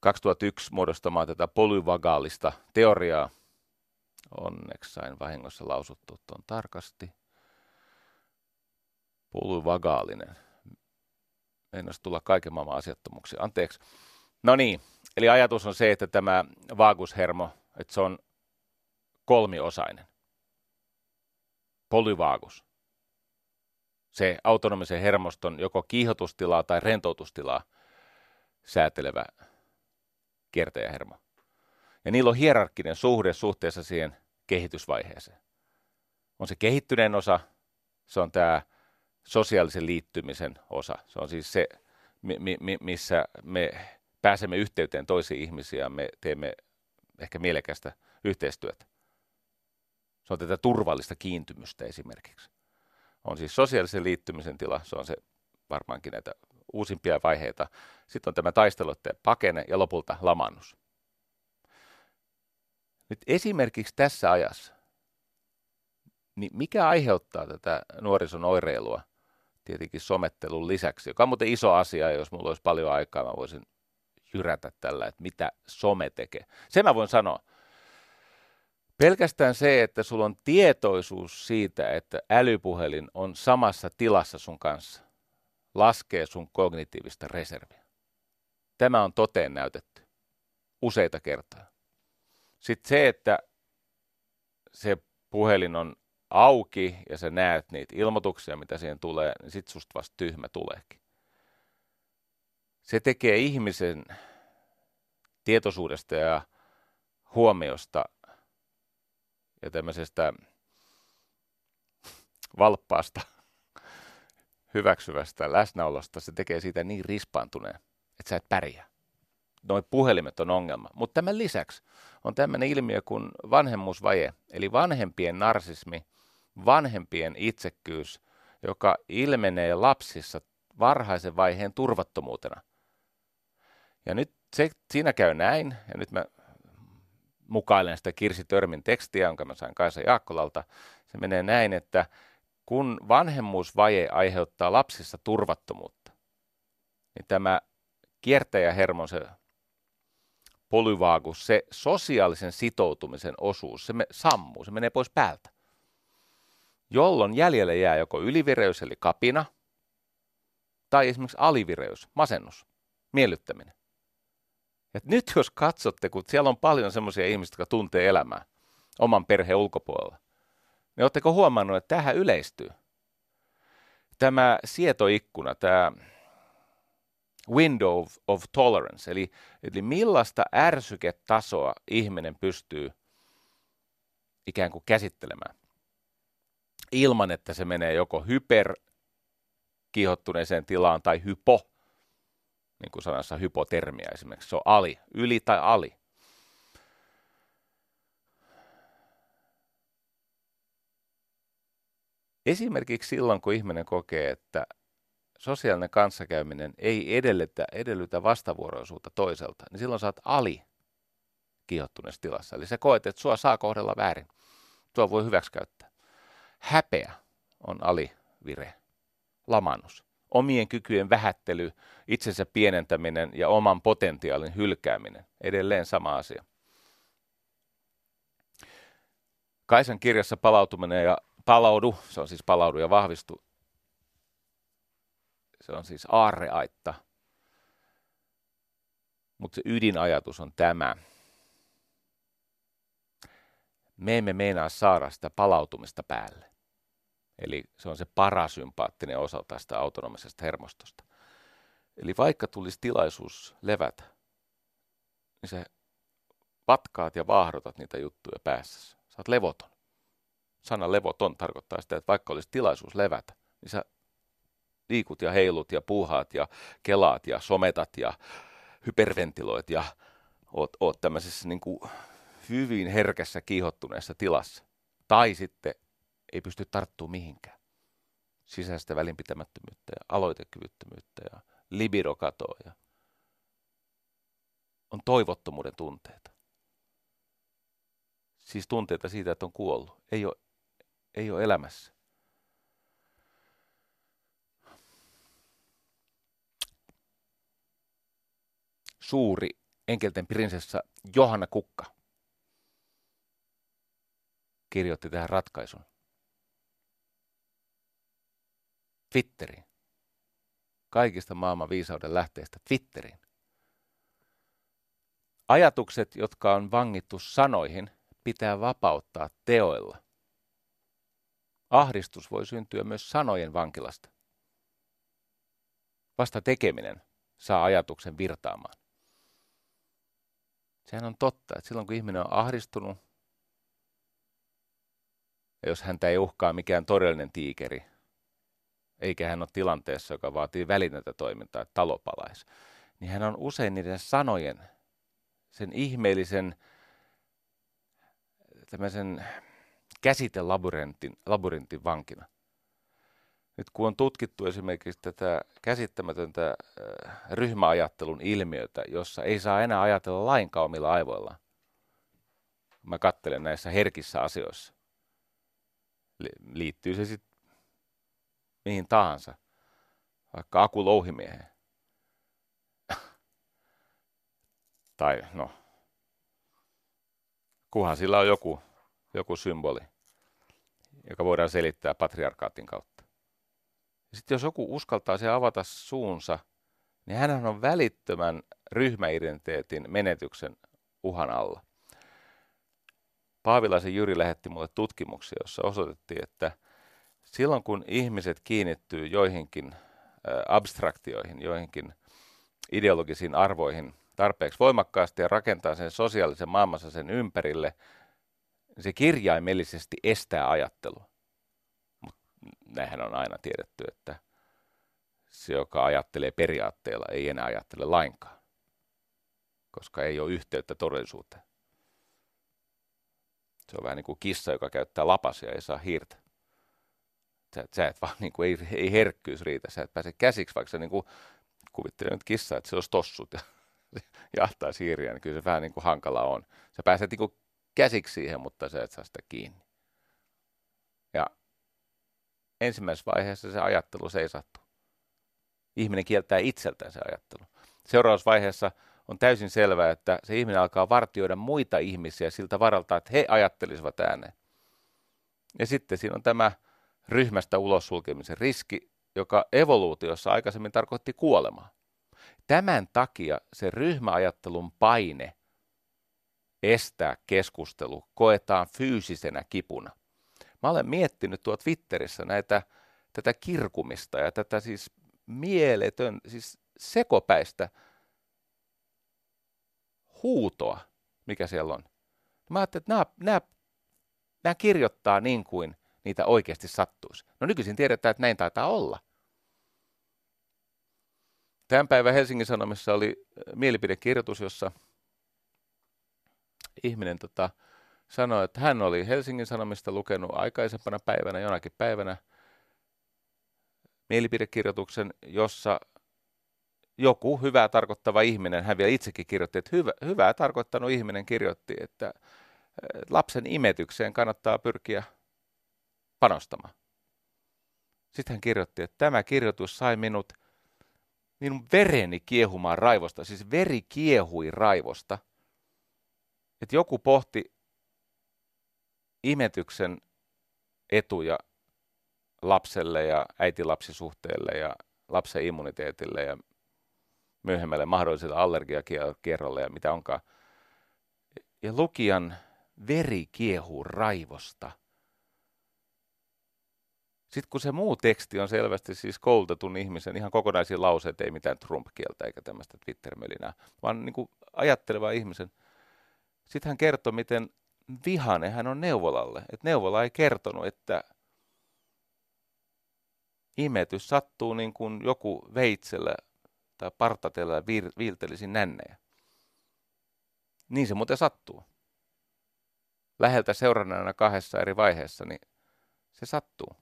2001 muodostamaa tätä polyvagaalista teoriaa, Onneksi sain vahingossa lausuttua tuon tarkasti. Pulvagaalinen. Meinas tulla kaiken maailman asiattomuuksia. Anteeksi. No niin, eli ajatus on se, että tämä vaagushermo, että se on kolmiosainen. Polyvaagus. Se autonomisen hermoston joko kiihotustilaa tai rentoutustilaa säätelevä kiertäjähermo. Ja niillä on hierarkkinen suhde suhteessa siihen kehitysvaiheeseen. On se kehittyneen osa Se on tämä sosiaalisen liittymisen osa. Se on siis se, mi- mi- missä me pääsemme yhteyteen toisiin ihmisiin ja me teemme ehkä mielekästä yhteistyötä. Se on tätä turvallista kiintymystä esimerkiksi. On siis sosiaalisen liittymisen tila, se on se varmaankin näitä uusimpia vaiheita. Sitten on tämä taisteluiden pakene ja lopulta lamannus. Nyt esimerkiksi tässä ajassa, niin mikä aiheuttaa tätä nuorison oireilua tietenkin somettelun lisäksi, joka on muuten iso asia, jos mulla olisi paljon aikaa, mä voisin jyrätä tällä, että mitä some tekee. Sen mä voin sanoa. Pelkästään se, että sulla on tietoisuus siitä, että älypuhelin on samassa tilassa sun kanssa, laskee sun kognitiivista reserviä. Tämä on toteen näytetty useita kertoja. Sitten se, että se puhelin on auki ja sä näet niitä ilmoituksia, mitä siihen tulee, niin sit susta vasta tyhmä tuleekin. Se tekee ihmisen tietoisuudesta ja huomiosta ja tämmöisestä valppaasta, hyväksyvästä läsnäolosta, se tekee siitä niin rispaantuneen, että sä et pärjää. Noin puhelimet on ongelma. Mutta tämän lisäksi on tämmöinen ilmiö kuin vanhemmuusvaje, eli vanhempien narsismi, vanhempien itsekkyys, joka ilmenee lapsissa varhaisen vaiheen turvattomuutena. Ja nyt se, siinä käy näin, ja nyt mä mukailen sitä Kirsi Törmin tekstiä, jonka mä sain Kaisa Jaakkolalta. Se menee näin, että kun vanhemmuusvaje aiheuttaa lapsissa turvattomuutta, niin tämä kiertäjähermon, se polyvaagus, se sosiaalisen sitoutumisen osuus, se me, sammuu, se menee pois päältä. Jolloin jäljelle jää joko ylivireys eli kapina, tai esimerkiksi alivireys, masennus, miellyttäminen. Et nyt jos katsotte, kun siellä on paljon semmoisia ihmisiä, jotka tuntee elämää oman perheen ulkopuolella, niin oletteko huomannut, että tähän yleistyy? Tämä sietoikkuna, tämä window of, of tolerance, eli, eli millaista ärsyketasoa ihminen pystyy ikään kuin käsittelemään? Ilman, että se menee joko hyper kiihottuneeseen tilaan tai hypo, niin kuin sanassa hypotermia esimerkiksi, se on ali, yli tai ali. Esimerkiksi silloin, kun ihminen kokee, että sosiaalinen kanssakäyminen ei edellytä, edellytä vastavuoroisuutta toiselta, niin silloin saat ali kiihottuneessa tilassa. Eli sä koet, että sua saa kohdella väärin. Tuo voi hyväksikäyttää. Häpeä on alivire. Lamannus. Omien kykyjen vähättely, itsensä pienentäminen ja oman potentiaalin hylkääminen. Edelleen sama asia. Kaisan kirjassa palautuminen ja palaudu, se on siis palaudu ja vahvistu, se on siis aarreaitta. Mutta se ydinajatus on tämä. Me emme meinaa saada sitä palautumista päälle. Eli se on se parasympaattinen osa tästä autonomisesta hermostosta. Eli vaikka tulisi tilaisuus levätä, niin se vatkaat ja vaahdotat niitä juttuja päässä. Sä oot levoton. Sana levoton tarkoittaa sitä, että vaikka olisi tilaisuus levätä, niin sä liikut ja heilut ja puuhaat ja kelaat ja sometat ja hyperventiloit ja oot, oot tämmöisessä niin kuin hyvin herkässä kiihottuneessa tilassa. Tai sitten ei pysty tarttumaan mihinkään. Sisäistä välinpitämättömyyttä ja aloitekyvyttömyyttä ja libidokatoa ja on toivottomuuden tunteita. Siis tunteita siitä, että on kuollut. Ei ole, ei ole elämässä. Suuri enkelten prinsessa Johanna Kukka kirjoitti tähän ratkaisun. Twitteriin. Kaikista maailman viisauden lähteistä Twitteriin. Ajatukset, jotka on vangittu sanoihin, pitää vapauttaa teoilla. Ahdistus voi syntyä myös sanojen vankilasta. Vasta tekeminen saa ajatuksen virtaamaan. Sehän on totta, että silloin kun ihminen on ahdistunut, ja jos häntä ei uhkaa mikään todellinen tiikeri, eikä hän ole tilanteessa, joka vaatii välineitä toimintaa, että talo palaisi, niin hän on usein niiden sanojen, sen ihmeellisen tämmöisen käsitelabyrintin labyrintin vankina. Nyt kun on tutkittu esimerkiksi tätä käsittämätöntä äh, ryhmäajattelun ilmiötä, jossa ei saa enää ajatella lainkaan omilla aivoillaan. Mä kattelen näissä herkissä asioissa. Liittyy se sitten mihin tahansa, vaikka Aku Louhimieheen. tai no, kunhan sillä on joku, joku symboli, joka voidaan selittää patriarkaatin kautta. Sitten jos joku uskaltaa se avata suunsa, niin hän on välittömän ryhmäidentiteetin menetyksen uhan alla. Paavilaisen Jyri lähetti mulle tutkimuksia, jossa osoitettiin, että silloin kun ihmiset kiinnittyy joihinkin abstraktioihin, joihinkin ideologisiin arvoihin tarpeeksi voimakkaasti ja rakentaa sen sosiaalisen maailmansa sen ympärille, niin se kirjaimellisesti estää ajattelua. Näinhän on aina tiedetty, että se, joka ajattelee periaatteella, ei enää ajattele lainkaan, koska ei ole yhteyttä todellisuuteen. Se on vähän niin kuin kissa, joka käyttää lapasia ja saa hiirtä. Sä, sä et vaan, niin kuin, ei, ei herkkyys riitä, sä et pääse käsiksi, vaikka sä niin kuin, kuvittelee nyt kissa, että se olisi tossut ja jahtaa siiriä, niin kyllä se vähän niin kuin hankala on. Sä pääset niin kuin käsiksi siihen, mutta sä et saa sitä kiinni. Ja ensimmäisessä vaiheessa se ajattelu seisattuu. Ihminen kieltää itseltään se ajattelu. Seuraavassa vaiheessa on täysin selvää, että se ihminen alkaa vartioida muita ihmisiä siltä varalta, että he ajattelisivat ääneen. Ja sitten siinä on tämä ryhmästä ulos sulkemisen riski, joka evoluutiossa aikaisemmin tarkoitti kuolemaa. Tämän takia se ryhmäajattelun paine estää keskustelu koetaan fyysisenä kipuna. Mä olen miettinyt tuot Twitterissä näitä, tätä kirkumista ja tätä siis mieletön, siis sekopäistä huutoa, mikä siellä on. Mä ajattelin, että nämä, nämä, nämä kirjoittaa niin kuin niitä oikeasti sattuisi. No nykyisin tiedetään, että näin taitaa olla. Tämän päivän Helsingin Sanomissa oli äh, mielipidekirjoitus, jossa ihminen tota, sanoi, että hän oli Helsingin Sanomista lukenut aikaisempana päivänä, jonakin päivänä, mielipidekirjoituksen, jossa joku hyvää tarkoittava ihminen, hän vielä itsekin kirjoitti, että hyvä, hyvää tarkoittanut ihminen kirjoitti, että lapsen imetykseen kannattaa pyrkiä panostamaan. Sitten hän kirjoitti, että tämä kirjoitus sai minut, minun vereni kiehumaan raivosta, siis veri kiehui raivosta. Että joku pohti imetyksen etuja lapselle ja äitilapsisuhteelle ja lapsen immuniteetille ja myöhemmälle mahdolliselle allergiakierrolle ja mitä onkaan. Ja lukijan veri kiehuu raivosta. Sitten kun se muu teksti on selvästi siis koulutetun ihmisen ihan kokonaisia lauseita, ei mitään Trump-kieltä eikä tämmöistä Twitter-mölinää, vaan niin kuin ajatteleva ihmisen. Sitten hän kertoi, miten vihane hän on neuvolalle. Että neuvola ei kertonut, että imetys sattuu niin kuin joku veitsellä tai partatella ja viiltelisi nännejä. Niin se muuten sattuu. Läheltä seuranneena kahdessa eri vaiheessa, niin se sattuu.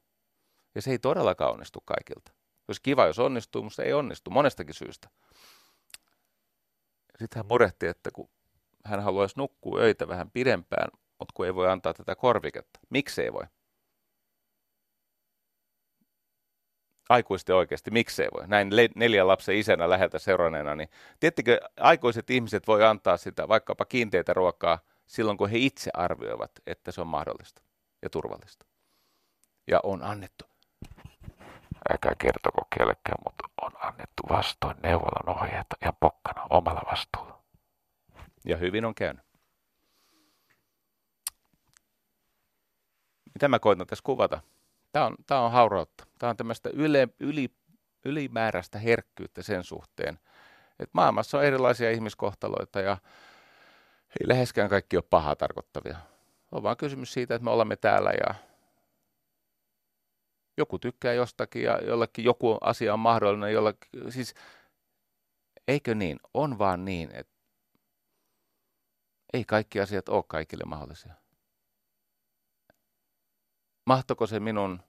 Ja se ei todellakaan onnistu kaikilta. Olisi kiva, jos onnistuu, mutta se ei onnistu monestakin syystä. Sitten hän murehti, että kun hän haluaisi nukkua öitä vähän pidempään, mutta kun ei voi antaa tätä korviketta. Miksi ei voi? aikuisten oikeasti, miksei voi, näin neljän lapsen isänä läheltä seuranneena, niin tiettikö, aikuiset ihmiset voi antaa sitä vaikkapa kiinteitä ruokaa silloin, kun he itse arvioivat, että se on mahdollista ja turvallista. Ja on annettu, älkää kertoko kellekään, mutta on annettu vastoin neuvolan ohjeita ja pokkana omalla vastuulla. Ja hyvin on käynyt. Mitä mä koitan tässä kuvata? Tämä on, tämä on haurautta. Tämä on tämmöistä yle, yli, ylimääräistä herkkyyttä sen suhteen, että maailmassa on erilaisia ihmiskohtaloita ja ei läheskään kaikki ole pahaa tarkoittavia. On vaan kysymys siitä, että me olemme täällä ja joku tykkää jostakin ja jollekin joku asia on mahdollinen, jollekin, siis eikö niin, on vaan niin, että ei kaikki asiat ole kaikille mahdollisia. Mahtoko se minun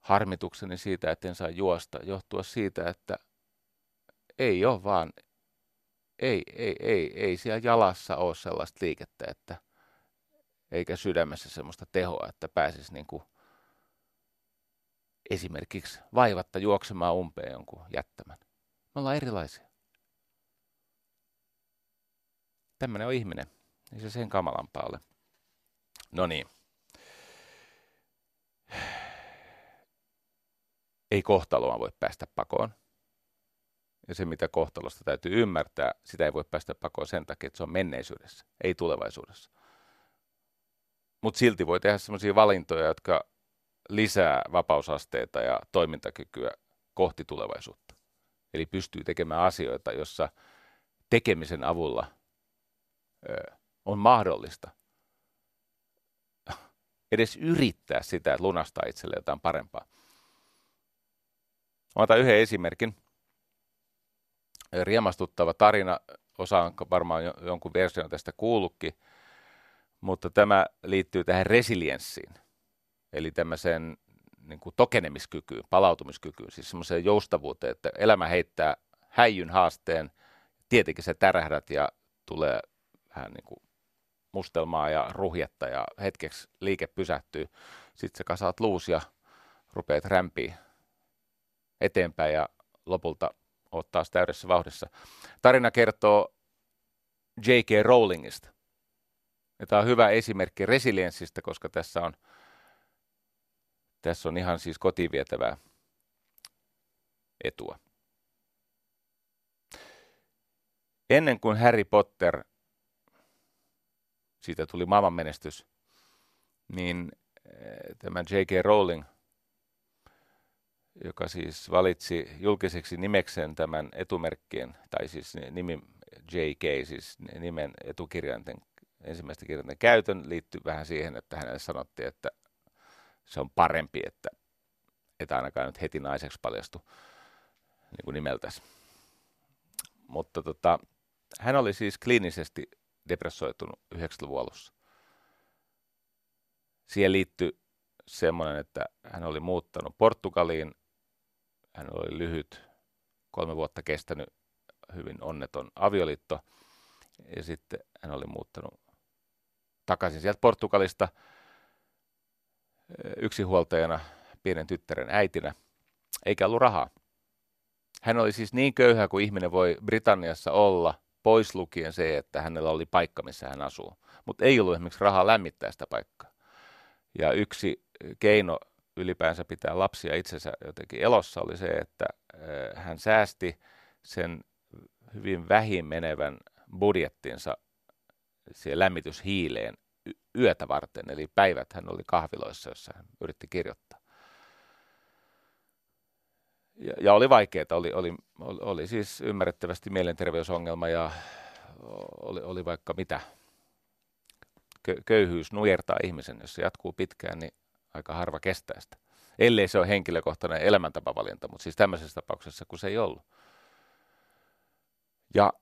harmitukseni siitä, että en saa juosta, johtua siitä, että ei ole vaan, ei, ei, ei, ei siellä jalassa ole sellaista liikettä, että eikä sydämessä semmoista tehoa, että pääsisi niin kuin esimerkiksi vaivatta juoksemaan umpeen jonkun jättämän. Me ollaan erilaisia. Tämmöinen on ihminen. Ei se sen kamalampaa ole. No niin. Ei kohtaloa voi päästä pakoon. Ja se, mitä kohtalosta täytyy ymmärtää, sitä ei voi päästä pakoon sen takia, että se on menneisyydessä, ei tulevaisuudessa. Mutta silti voi tehdä sellaisia valintoja, jotka lisää vapausasteita ja toimintakykyä kohti tulevaisuutta. Eli pystyy tekemään asioita, jossa tekemisen avulla on mahdollista edes yrittää sitä, että lunastaa itselle jotain parempaa. Otan yhden esimerkin. Riemastuttava tarina, osa on varmaan jonkun version tästä kuullutkin, mutta tämä liittyy tähän resilienssiin, eli tämmöiseen niin kuin tokenemiskykyyn, palautumiskykyyn, siis semmoiseen joustavuuteen, että elämä heittää häijyn haasteen, tietenkin se tärähdät ja tulee vähän niin kuin mustelmaa ja ruhjetta ja hetkeksi liike pysähtyy. Sitten sä kasaat luus ja rupeat rämpiä eteenpäin ja lopulta oot taas täydessä vauhdissa. Tarina kertoo J.K. Rowlingista. Ja tämä on hyvä esimerkki resilienssistä, koska tässä on, tässä on ihan siis kotiin vietävää etua. Ennen kuin Harry Potter, siitä tuli maailmanmenestys, niin eh, tämä J.K. Rowling, joka siis valitsi julkiseksi nimekseen tämän etumerkkien, tai siis nimi J.K., siis nimen etukirjainten ensimmäistä kirjoitan käytön liittyy vähän siihen, että hänelle sanottiin, että se on parempi, että et ainakaan nyt heti naiseksi paljastu niin kuin nimeltäsi. Mutta tota, hän oli siis kliinisesti depressoitunut 90-luvun alussa. Siihen liittyi semmoinen, että hän oli muuttanut Portugaliin. Hän oli lyhyt, kolme vuotta kestänyt hyvin onneton avioliitto. Ja sitten hän oli muuttanut takaisin sieltä Portugalista yksinhuoltajana, pienen tyttären äitinä, eikä ollut rahaa. Hän oli siis niin köyhä kuin ihminen voi Britanniassa olla, pois lukien se, että hänellä oli paikka, missä hän asuu. Mutta ei ollut esimerkiksi rahaa lämmittää sitä paikkaa. Ja yksi keino ylipäänsä pitää lapsia itsensä jotenkin elossa oli se, että hän säästi sen hyvin vähin menevän budjettinsa siihen lämmityshiileen yötä varten, eli päivät hän oli kahviloissa, jossa hän yritti kirjoittaa. Ja, ja oli vaikeaa, oli, oli, oli, oli siis ymmärrettävästi mielenterveysongelma ja oli, oli vaikka mitä. Köyhyys nujertaa ihmisen, jos se jatkuu pitkään, niin aika harva kestää sitä. Ellei se ole henkilökohtainen elämäntapavalinta, mutta siis tämmöisessä tapauksessa, kun se ei ollut. Ja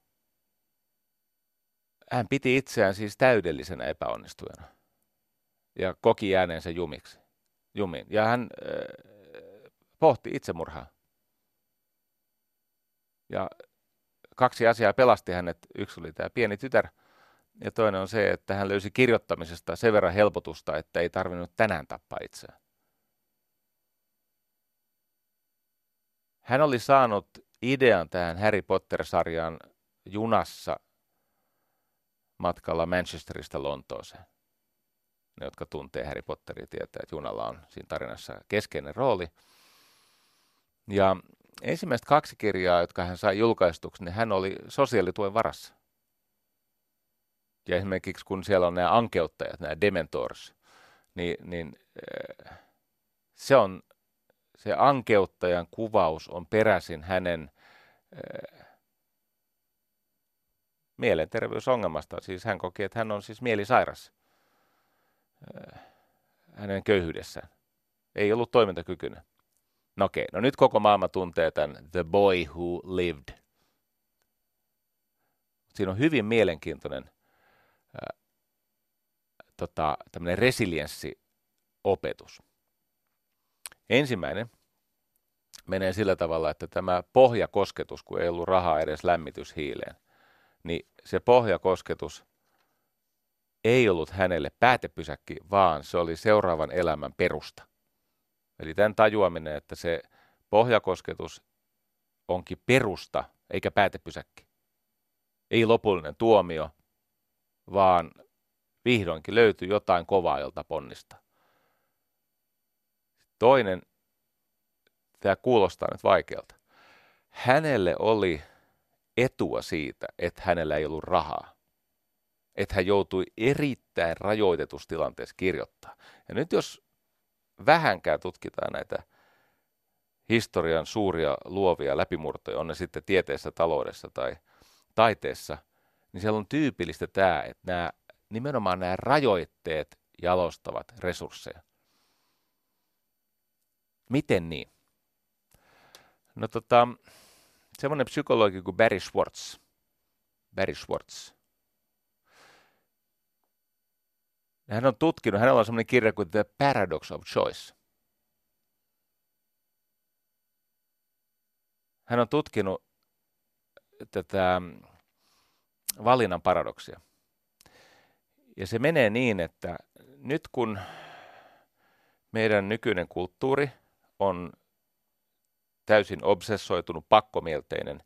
hän piti itseään siis täydellisenä epäonnistujana ja koki jääneensä jumiksi, jumiin. Ja hän äh, pohti itsemurhaa. Ja kaksi asiaa pelasti hänet. Yksi oli tämä pieni tytär ja toinen on se, että hän löysi kirjoittamisesta sen verran helpotusta, että ei tarvinnut tänään tappaa itseään. Hän oli saanut idean tähän Harry Potter-sarjaan junassa matkalla Manchesterista Lontooseen. Ne, jotka tuntee Harry Potteria, tietää, että junalla on siinä tarinassa keskeinen rooli. Ja ensimmäiset kaksi kirjaa, jotka hän sai julkaistuksi, niin hän oli sosiaalituen varassa. Ja esimerkiksi kun siellä on nämä ankeuttajat, nämä dementors, niin, niin äh, se on se ankeuttajan kuvaus on peräisin hänen äh, mielenterveysongelmasta. Siis hän koki, että hän on siis mielisairas hänen köyhyydessään. Ei ollut toimintakykyinen. No okei, no nyt koko maailma tuntee tämän The Boy Who Lived. Siinä on hyvin mielenkiintoinen ää, tota, tämmöinen resilienssiopetus. Ensimmäinen menee sillä tavalla, että tämä pohjakosketus, kun ei ollut rahaa edes lämmityshiileen, niin se pohjakosketus ei ollut hänelle päätepysäkki, vaan se oli seuraavan elämän perusta. Eli tämän tajuaminen, että se pohjakosketus onkin perusta eikä päätepysäkki. Ei lopullinen tuomio, vaan vihdoinkin löytyy jotain kovaa, jolta ponnista. Toinen, tämä kuulostaa nyt vaikealta. Hänelle oli etua siitä, että hänellä ei ollut rahaa. Että hän joutui erittäin rajoitetussa tilanteessa kirjoittaa. Ja nyt jos vähänkään tutkitaan näitä historian suuria luovia läpimurtoja, on ne sitten tieteessä, taloudessa tai taiteessa, niin siellä on tyypillistä tämä, että nämä, nimenomaan nämä rajoitteet jalostavat resursseja. Miten niin? No tota, semmoinen psykologi kuin Barry Schwartz. Barry Schwartz. Hän on tutkinut, hänellä on semmoinen kirja kuin The Paradox of Choice. Hän on tutkinut tätä valinnan paradoksia. Ja se menee niin, että nyt kun meidän nykyinen kulttuuri on täysin obsessoitunut, pakkomielteinen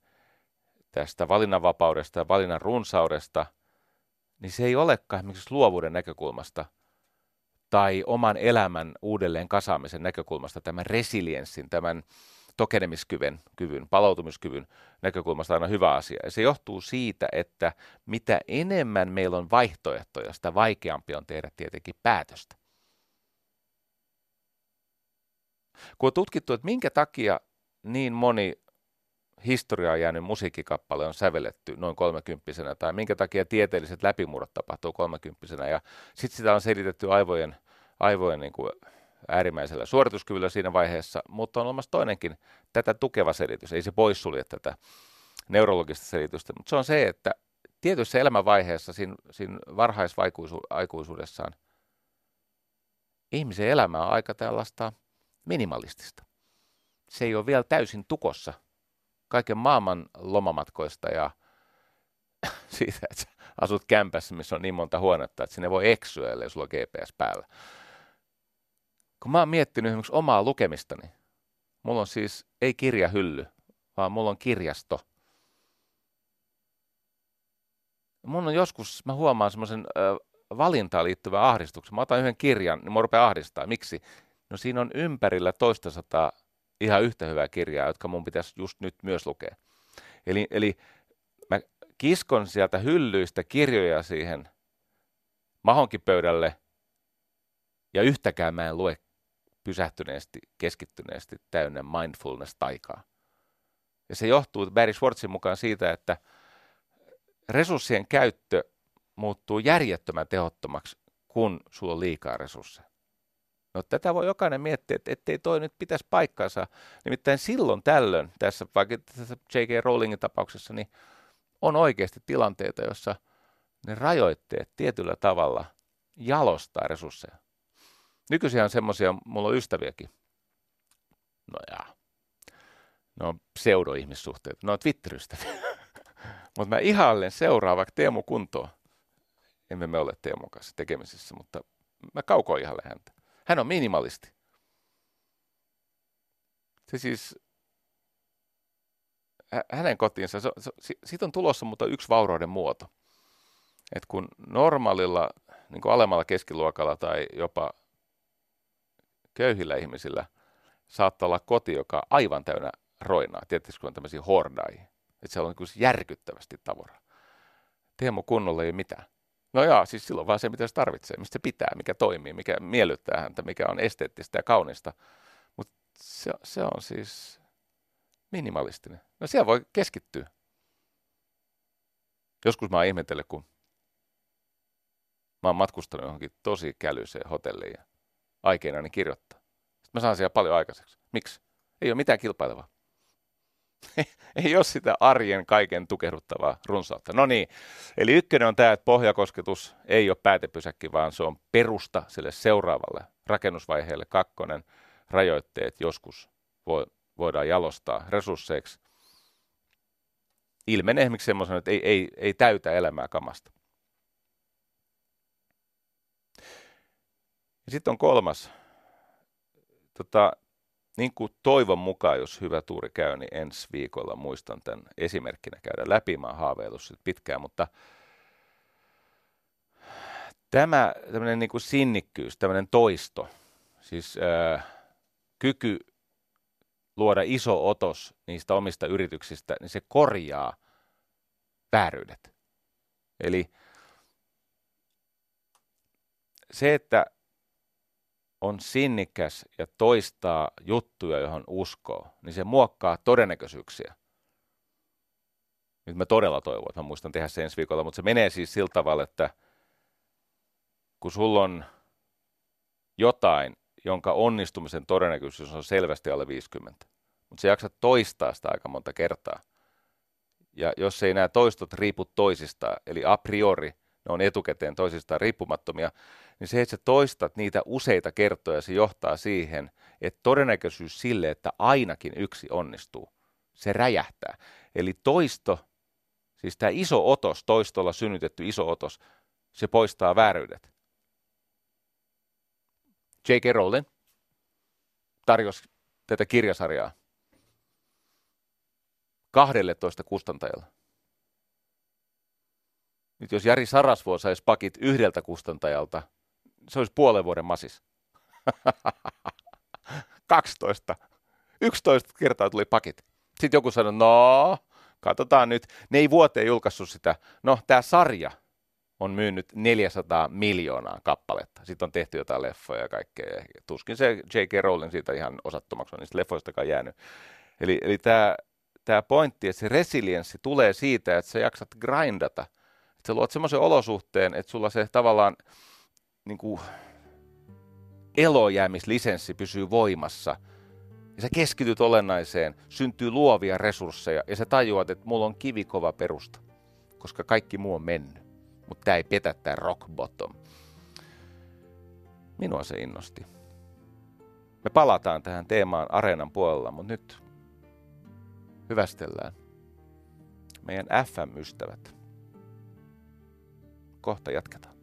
tästä valinnanvapaudesta ja valinnan runsaudesta, niin se ei olekaan esimerkiksi luovuuden näkökulmasta tai oman elämän uudelleen kasaamisen näkökulmasta tämän resilienssin, tämän tokenemiskyvyn, kyvyn, palautumiskyvyn näkökulmasta aina hyvä asia. Ja se johtuu siitä, että mitä enemmän meillä on vaihtoehtoja, sitä vaikeampi on tehdä tietenkin päätöstä. Kun on tutkittu, että minkä takia niin moni historiaa jäänyt musiikkikappale on sävelletty noin kolmekymppisenä, tai minkä takia tieteelliset läpimurrot tapahtuu kolmekymppisenä, ja sitten sitä on selitetty aivojen, aivojen niin kuin äärimmäisellä suorituskyvyllä siinä vaiheessa, mutta on olemassa toinenkin tätä tukeva selitys, ei se poissulje tätä neurologista selitystä, mutta se on se, että tietyssä elämänvaiheessa siinä, siinä varhaisaikuisuudessaan ihmisen elämä on aika tällaista minimalistista. Se ei ole vielä täysin tukossa kaiken maailman lomamatkoista ja siitä, että asut kämpässä, missä on niin monta huonetta, että sinne voi eksyä, ellei sulla on GPS päällä. Kun mä oon miettinyt esimerkiksi omaa lukemistani, mulla on siis ei kirjahylly, vaan mulla on kirjasto. Mun on joskus, mä huomaan semmoisen valintaan liittyvän ahdistuksen. Mä otan yhden kirjan, niin mä rupean ahdistaa. Miksi? No siinä on ympärillä toista sataa ihan yhtä hyvää kirjaa, jotka mun pitäisi just nyt myös lukea. Eli, eli mä kiskon sieltä hyllyistä kirjoja siihen mahonkin pöydälle, ja yhtäkään mä en lue pysähtyneesti, keskittyneesti täynnä mindfulness-taikaa. Ja se johtuu Barry Schwartzin mukaan siitä, että resurssien käyttö muuttuu järjettömän tehottomaksi, kun sulla on liikaa resursseja. No tätä voi jokainen miettiä, että ettei toi nyt pitäisi paikkansa. Nimittäin silloin tällöin, tässä vaikka tässä J.K. Rowlingin tapauksessa, niin on oikeasti tilanteita, jossa ne rajoitteet tietyllä tavalla jalostaa resursseja. Nykyisin on semmoisia, mulla on ystäviäkin. No jaa. Ne on pseudo-ihmissuhteet. Ne on Twitter-ystäviä. mutta mä ihailen seuraa vaikka Teemu Kuntoa. Emme me ole Teemun kanssa tekemisissä, mutta mä kauko ihailen häntä. Hän on minimalisti. Se siis, hänen kotiinsa, se, se, siitä on tulossa mutta yksi vaurauden muoto. Et kun normaalilla, niin kuin alemmalla keskiluokalla tai jopa köyhillä ihmisillä saattaa olla koti, joka on aivan täynnä roinaa. Tietysti kun on tämmöisiä hordaajia. Että siellä on niin järkyttävästi tavaraa. Teemu kunnolla ei ole mitään. No joo, siis silloin vaan se, mitä se tarvitsee, mistä se pitää, mikä toimii, mikä miellyttää häntä, mikä on esteettistä ja kaunista. Mutta se, se on siis minimalistinen. No siellä voi keskittyä. Joskus mä oon ihmetellyt, kun mä oon matkustanut johonkin tosi kälyiseen hotelliin ja aikeina niin kirjoittaa. Sitten Mä saan siellä paljon aikaiseksi. Miksi? Ei ole mitään kilpailevaa. ei ole sitä arjen kaiken tukehduttavaa runsautta. No niin, eli ykkönen on tämä, että pohjakosketus ei ole päätepysäkki, vaan se on perusta sille seuraavalle rakennusvaiheelle. Kakkonen, rajoitteet joskus voi, voidaan jalostaa resursseiksi. Ilmenee esimerkiksi semmoisen, että ei, ei, ei täytä elämää kamasta. Sitten on kolmas. Tota, niin kuin toivon mukaan, jos hyvä tuuri käy, niin ensi viikolla muistan tämän esimerkkinä käydä läpi. Mä oon haaveillut pitkään, mutta tämä tämmöinen niin kuin sinnikkyys, tämmöinen toisto, siis ää, kyky luoda iso otos niistä omista yrityksistä, niin se korjaa vääryydet. Eli se, että on sinnikäs ja toistaa juttuja, johon uskoo, niin se muokkaa todennäköisyyksiä. Nyt mä todella toivon, että mä muistan tehdä se ensi viikolla, mutta se menee siis sillä tavalla, että kun sulla on jotain, jonka onnistumisen todennäköisyys on selvästi alle 50, mutta se jaksat toistaa sitä aika monta kertaa. Ja jos ei nämä toistot riipu toisistaan, eli a priori ne on etukäteen toisistaan riippumattomia, niin se, että sä toistat niitä useita kertoja, se johtaa siihen, että todennäköisyys sille, että ainakin yksi onnistuu, se räjähtää. Eli toisto, siis tämä iso otos, toistolla synnytetty iso otos, se poistaa vääryydet. J.K. Rowling tarjosi tätä kirjasarjaa 12 kustantajalla. Nyt jos Jari Sarasvuo saisi pakit yhdeltä kustantajalta, se olisi puolen vuoden masis. 12. 11 kertaa tuli pakit. Sitten joku sanoi, no, katsotaan nyt. Ne ei vuoteen julkaissut sitä. No, tämä sarja on myynyt 400 miljoonaa kappaletta. Sitten on tehty jotain leffoja ja kaikkea. Tuskin se J.K. Rowling siitä ihan osattomaksi on niistä leffoistakaan jäänyt. Eli, eli tämä, tämä pointti, että se resilienssi tulee siitä, että sä jaksat grindata. Että sä luot semmoisen olosuhteen, että sulla se tavallaan niin kuin elojäämislisenssi pysyy voimassa. Ja sä keskityt olennaiseen, syntyy luovia resursseja ja sä tajuat, että mulla on kivikova perusta, koska kaikki muu on mennyt. Mutta tämä ei petä tämä rock bottom. Minua se innosti. Me palataan tähän teemaan areenan puolella, mutta nyt hyvästellään meidän FM-ystävät. Kohta jatketaan.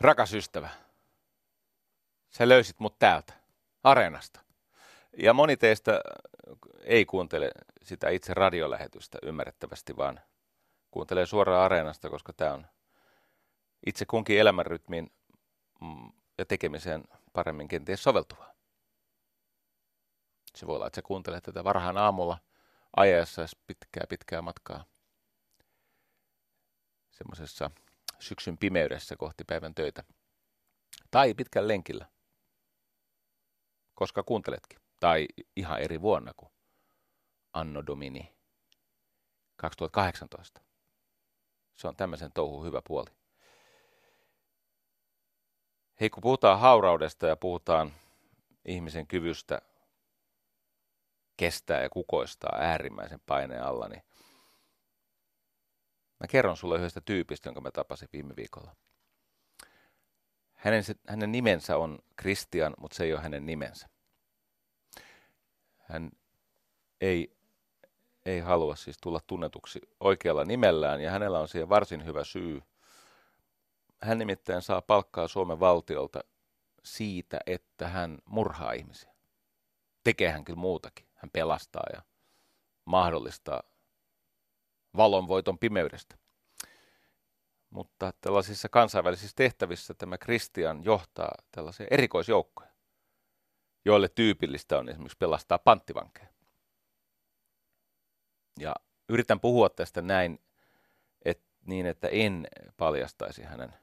Rakas ystävä, sä löysit mut täältä, areenasta. Ja moni teistä ei kuuntele sitä itse radiolähetystä ymmärrettävästi, vaan kuuntelee suoraan areenasta, koska tämä on itse kunkin elämänrytmiin mm, ja tekemiseen paremmin kenties soveltuvaa. Se voi olla, että sä kuuntelet tätä varhaan aamulla ajaessa pitkää pitkää matkaa semmoisessa syksyn pimeydessä kohti päivän töitä. Tai pitkän lenkillä, koska kuunteletkin. Tai ihan eri vuonna kuin Anno Domini 2018. Se on tämmöisen touhun hyvä puoli. Hei, kun puhutaan hauraudesta ja puhutaan ihmisen kyvystä kestää ja kukoistaa äärimmäisen paineen alla, niin Mä kerron sulle yhdestä tyypistä, jonka mä tapasin viime viikolla. Hänen, hänen nimensä on Christian, mutta se ei ole hänen nimensä. Hän ei, ei halua siis tulla tunnetuksi oikealla nimellään ja hänellä on siihen varsin hyvä syy. Hän nimittäin saa palkkaa Suomen valtiolta siitä, että hän murhaa ihmisiä. Tekee hän kyllä muutakin. Hän pelastaa ja mahdollistaa valonvoiton pimeydestä. Mutta tällaisissa kansainvälisissä tehtävissä tämä Kristian johtaa tällaisia erikoisjoukkoja, joille tyypillistä on esimerkiksi pelastaa panttivankeja. Ja yritän puhua tästä näin, et, niin että en paljastaisi hänen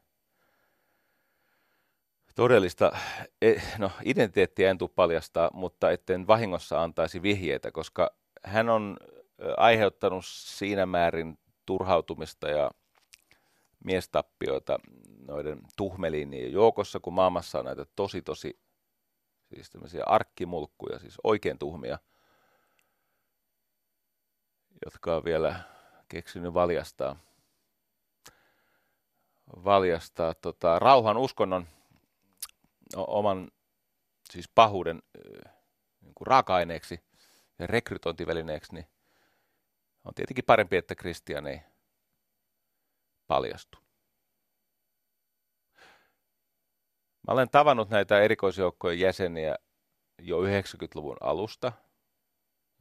todellista, e, no identiteettiä en tule paljastaa, mutta etten vahingossa antaisi vihjeitä, koska hän on aiheuttanut siinä määrin turhautumista ja miestappioita noiden tuhmeliinien joukossa, kun maailmassa on näitä tosi tosi siis tämmöisiä arkkimulkkuja, siis oikein tuhmia, jotka on vielä keksinyt valjastaa, valjastaa tota, rauhan uskonnon oman siis pahuuden niin kuin raaka-aineeksi ja rekrytointivälineeksi, niin on tietenkin parempi, että Kristian ei paljastu. Mä olen tavannut näitä erikoisjoukkojen jäseniä jo 90-luvun alusta.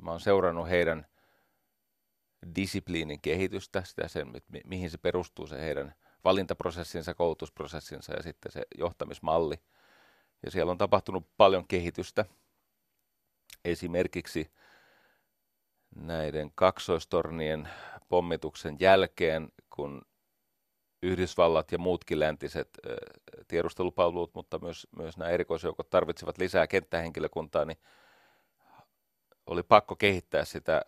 Mä olen seurannut heidän disipliinin kehitystä, sitä sen, mihin se perustuu se heidän valintaprosessinsa, koulutusprosessinsa ja sitten se johtamismalli. Ja siellä on tapahtunut paljon kehitystä. Esimerkiksi näiden kaksoistornien pommituksen jälkeen, kun Yhdysvallat ja muutkin läntiset tiedustelupalvelut, mutta myös, myös nämä erikoisjoukot tarvitsevat lisää kenttähenkilökuntaa, niin oli pakko kehittää sitä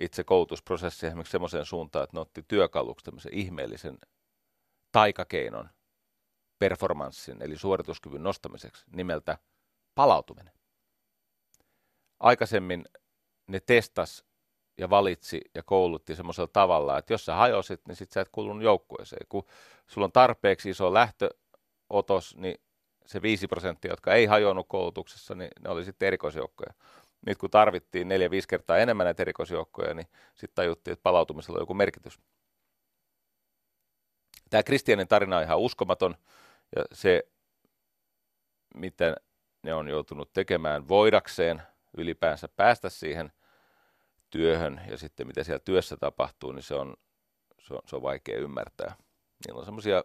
itse koulutusprosessia esimerkiksi semmoiseen suuntaan, että ne otti työkaluksi tämmöisen ihmeellisen taikakeinon performanssin, eli suorituskyvyn nostamiseksi nimeltä palautuminen. Aikaisemmin ne testas ja valitsi ja koulutti semmoisella tavalla, että jos sä hajosit, niin sit sä et kuulunut joukkueeseen. Kun sulla on tarpeeksi iso lähtöotos, niin se 5 prosenttia, jotka ei hajonnut koulutuksessa, niin ne oli sitten erikoisjoukkoja. Nyt kun tarvittiin neljä, viisi kertaa enemmän näitä erikoisjoukkoja, niin sitten tajuttiin, että palautumisella on joku merkitys. Tämä Kristianin tarina on ihan uskomaton, ja se, mitä ne on joutunut tekemään voidakseen ylipäänsä päästä siihen työhön ja sitten mitä siellä työssä tapahtuu, niin se on, se on, se on vaikea ymmärtää. Niillä on semmoisia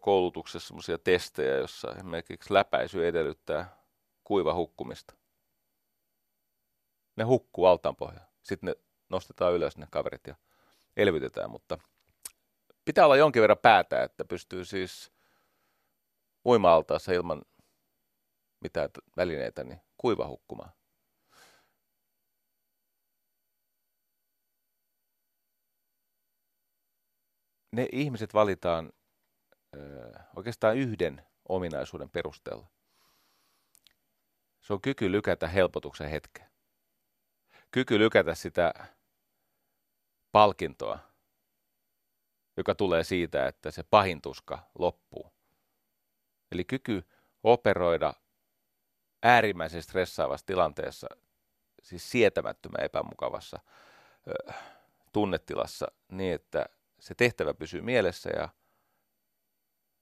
koulutuksessa semmoisia testejä, jossa esimerkiksi läpäisy edellyttää kuiva hukkumista. Ne hukkuu altaan pohjaan. Sitten ne nostetaan ylös ne kaverit ja elvytetään, mutta pitää olla jonkin verran päätä, että pystyy siis uima-altaassa ilman mitään välineitä niin kuiva hukkumaan. ne ihmiset valitaan ö, oikeastaan yhden ominaisuuden perusteella. Se on kyky lykätä helpotuksen hetkeä. Kyky lykätä sitä palkintoa, joka tulee siitä, että se pahintuska loppuu. Eli kyky operoida äärimmäisen stressaavassa tilanteessa, siis sietämättömän epämukavassa ö, tunnetilassa, niin että se tehtävä pysyy mielessä ja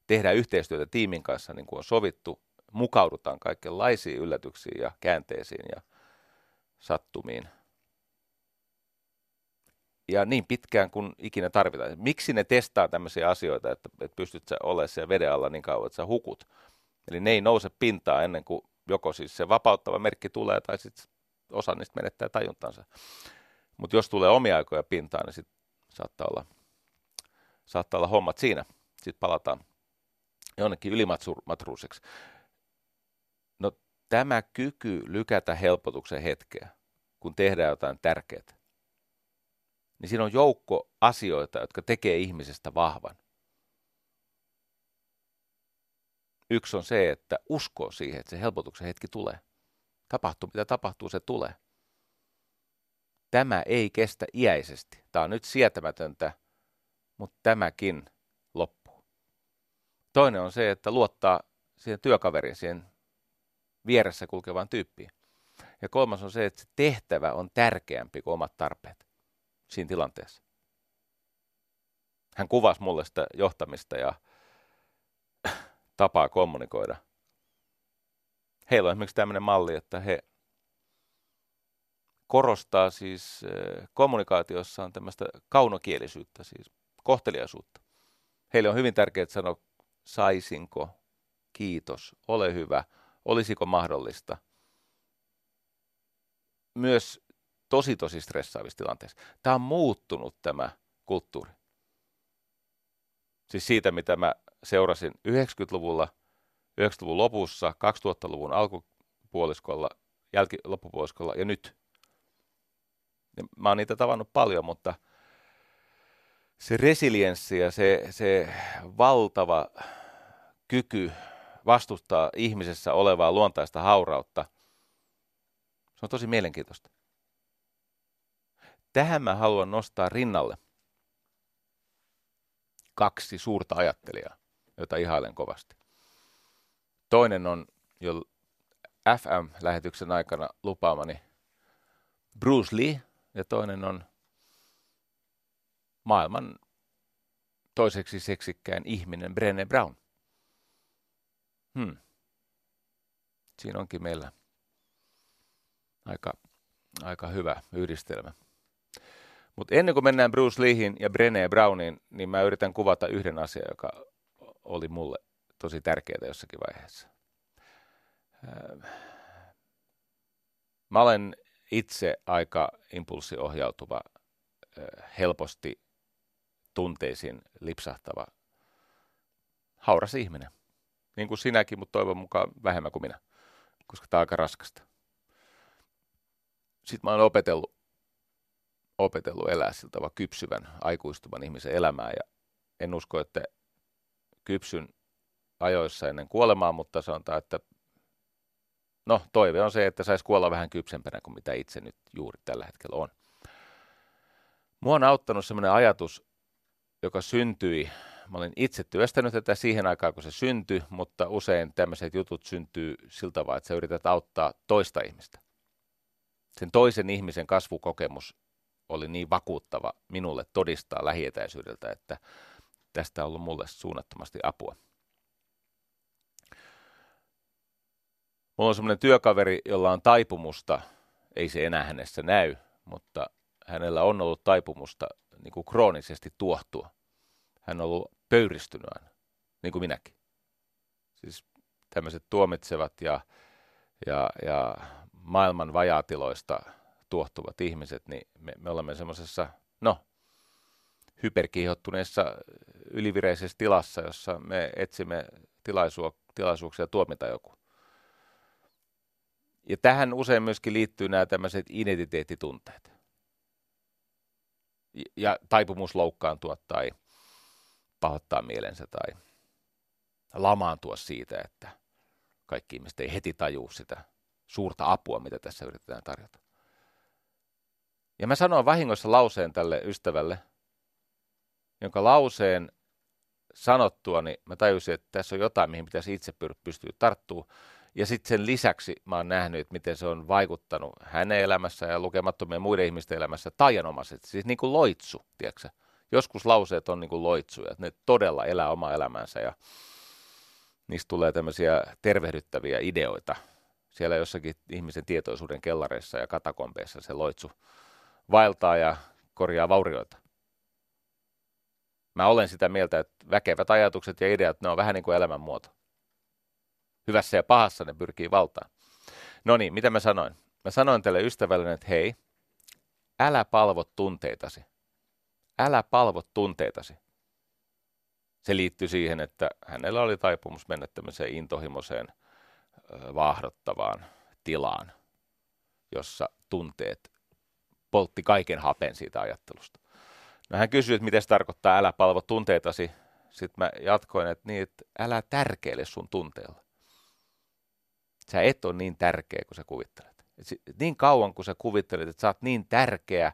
tehdään yhteistyötä tiimin kanssa niin kuin on sovittu, mukaudutaan kaikenlaisiin yllätyksiin ja käänteisiin ja sattumiin. Ja niin pitkään kuin ikinä tarvitaan. Miksi ne testaa tämmöisiä asioita, että, että pystyt sä olemaan siellä veden alla niin kauan, että sä hukut. Eli ne ei nouse pintaan ennen kuin joko siis se vapauttava merkki tulee tai sitten osa niistä menettää tajuntansa. Mutta jos tulee omia aikoja pintaan, niin sitten saattaa olla saattaa olla hommat siinä. Sitten palataan jonnekin ylimatruuseksi. No tämä kyky lykätä helpotuksen hetkeä, kun tehdään jotain tärkeää, niin siinä on joukko asioita, jotka tekee ihmisestä vahvan. Yksi on se, että uskoo siihen, että se helpotuksen hetki tulee. Tapahtuu mitä tapahtuu, se tulee. Tämä ei kestä iäisesti. Tämä on nyt sietämätöntä mutta tämäkin loppuu. Toinen on se, että luottaa siihen työkaveriin, siihen vieressä kulkevaan tyyppiin. Ja kolmas on se, että se tehtävä on tärkeämpi kuin omat tarpeet siinä tilanteessa. Hän kuvasi mulle sitä johtamista ja tapaa kommunikoida. Heillä on esimerkiksi tämmöinen malli, että he korostaa siis eh, kommunikaatiossaan tämmöistä kaunokielisyyttä, siis kohteliaisuutta. Heille on hyvin tärkeää sanoa, saisinko, kiitos, ole hyvä, olisiko mahdollista. Myös tosi tosi stressaavissa tilanteissa. Tämä on muuttunut tämä kulttuuri. Siis siitä, mitä mä seurasin 90-luvulla, 90-luvun lopussa, 2000-luvun alkupuoliskolla, jälki, loppupuoliskolla ja nyt. Mä oon niitä tavannut paljon, mutta se resilienssi ja se, se valtava kyky vastustaa ihmisessä olevaa luontaista haurautta, se on tosi mielenkiintoista. Tähän mä haluan nostaa rinnalle kaksi suurta ajattelijaa, joita ihailen kovasti. Toinen on jo FM-lähetyksen aikana lupaamani Bruce Lee ja toinen on maailman toiseksi seksikkään ihminen Brené Brown. Hmm. Siinä onkin meillä aika, aika hyvä yhdistelmä. Mutta ennen kuin mennään Bruce Leehin ja Brené Browniin, niin mä yritän kuvata yhden asian, joka oli mulle tosi tärkeää jossakin vaiheessa. Mä olen itse aika impulssiohjautuva, helposti tunteisiin lipsahtava, hauras ihminen. Niin kuin sinäkin, mutta toivon mukaan vähemmän kuin minä, koska tämä on aika raskasta. Sitten mä olen opetellut, opetellut elää sillä tavalla kypsyvän, aikuistuvan ihmisen elämää ja en usko, että kypsyn ajoissa ennen kuolemaa, mutta sanotaan, että no toive on se, että saisi kuolla vähän kypsempänä kuin mitä itse nyt juuri tällä hetkellä on. Mua on auttanut sellainen ajatus, joka syntyi, mä olin itse työstänyt tätä siihen aikaan, kun se syntyi, mutta usein tämmöiset jutut syntyy siltä tavalla, että sä yrität auttaa toista ihmistä. Sen toisen ihmisen kasvukokemus oli niin vakuuttava minulle todistaa lähietäisyydeltä, että tästä on ollut mulle suunnattomasti apua. Mulla on semmoinen työkaveri, jolla on taipumusta, ei se enää hänessä näy, mutta hänellä on ollut taipumusta niin kuin kroonisesti tuohtua. Hän on ollut pöyristynyt aina, niin kuin minäkin. Siis tämmöiset tuomitsevat ja, ja, ja maailman vajaatiloista tuohtuvat ihmiset, niin me, me olemme semmoisessa, no, hyperkiihottuneessa ylivireisessä tilassa, jossa me etsimme tilaisuuksia tuomita joku. Ja tähän usein myöskin liittyy nämä tämmöiset identiteettitunteet. Ja taipumus loukkaantua tai pahoittaa mielensä tai lamaantua siitä, että kaikki ihmiset ei heti tajuu sitä suurta apua, mitä tässä yritetään tarjota. Ja mä sanoin vahingossa lauseen tälle ystävälle, jonka lauseen sanottua, niin mä tajusin, että tässä on jotain, mihin pitäisi itse pystyä tarttumaan. Ja sitten sen lisäksi mä oon nähnyt, että miten se on vaikuttanut hänen elämässä ja lukemattomien muiden ihmisten elämässä taianomaisesti. Siis niin kuin loitsu, tiedätkö? Joskus lauseet on niin kuin loitsuja, että ne todella elää omaa elämänsä ja niistä tulee tämmöisiä tervehdyttäviä ideoita. Siellä jossakin ihmisen tietoisuuden kellareissa ja katakombeissa se loitsu vaeltaa ja korjaa vaurioita. Mä olen sitä mieltä, että väkevät ajatukset ja ideat, ne on vähän niin kuin elämänmuoto hyvässä ja pahassa ne pyrkii valtaan. No niin, mitä mä sanoin? Mä sanoin tälle ystävälle, että hei, älä palvo tunteitasi. Älä palvo tunteitasi. Se liittyy siihen, että hänellä oli taipumus mennä tämmöiseen intohimoiseen, vaahdottavaan tilaan, jossa tunteet poltti kaiken hapen siitä ajattelusta. No hän kysyi, että mitä se tarkoittaa, älä palvo tunteitasi. Sitten mä jatkoin, että niin, että älä tärkeile sun tunteella. Sä et ole niin tärkeä kuin sä kuvittelet. Et niin kauan kuin sä kuvittelet, että sä oot niin tärkeä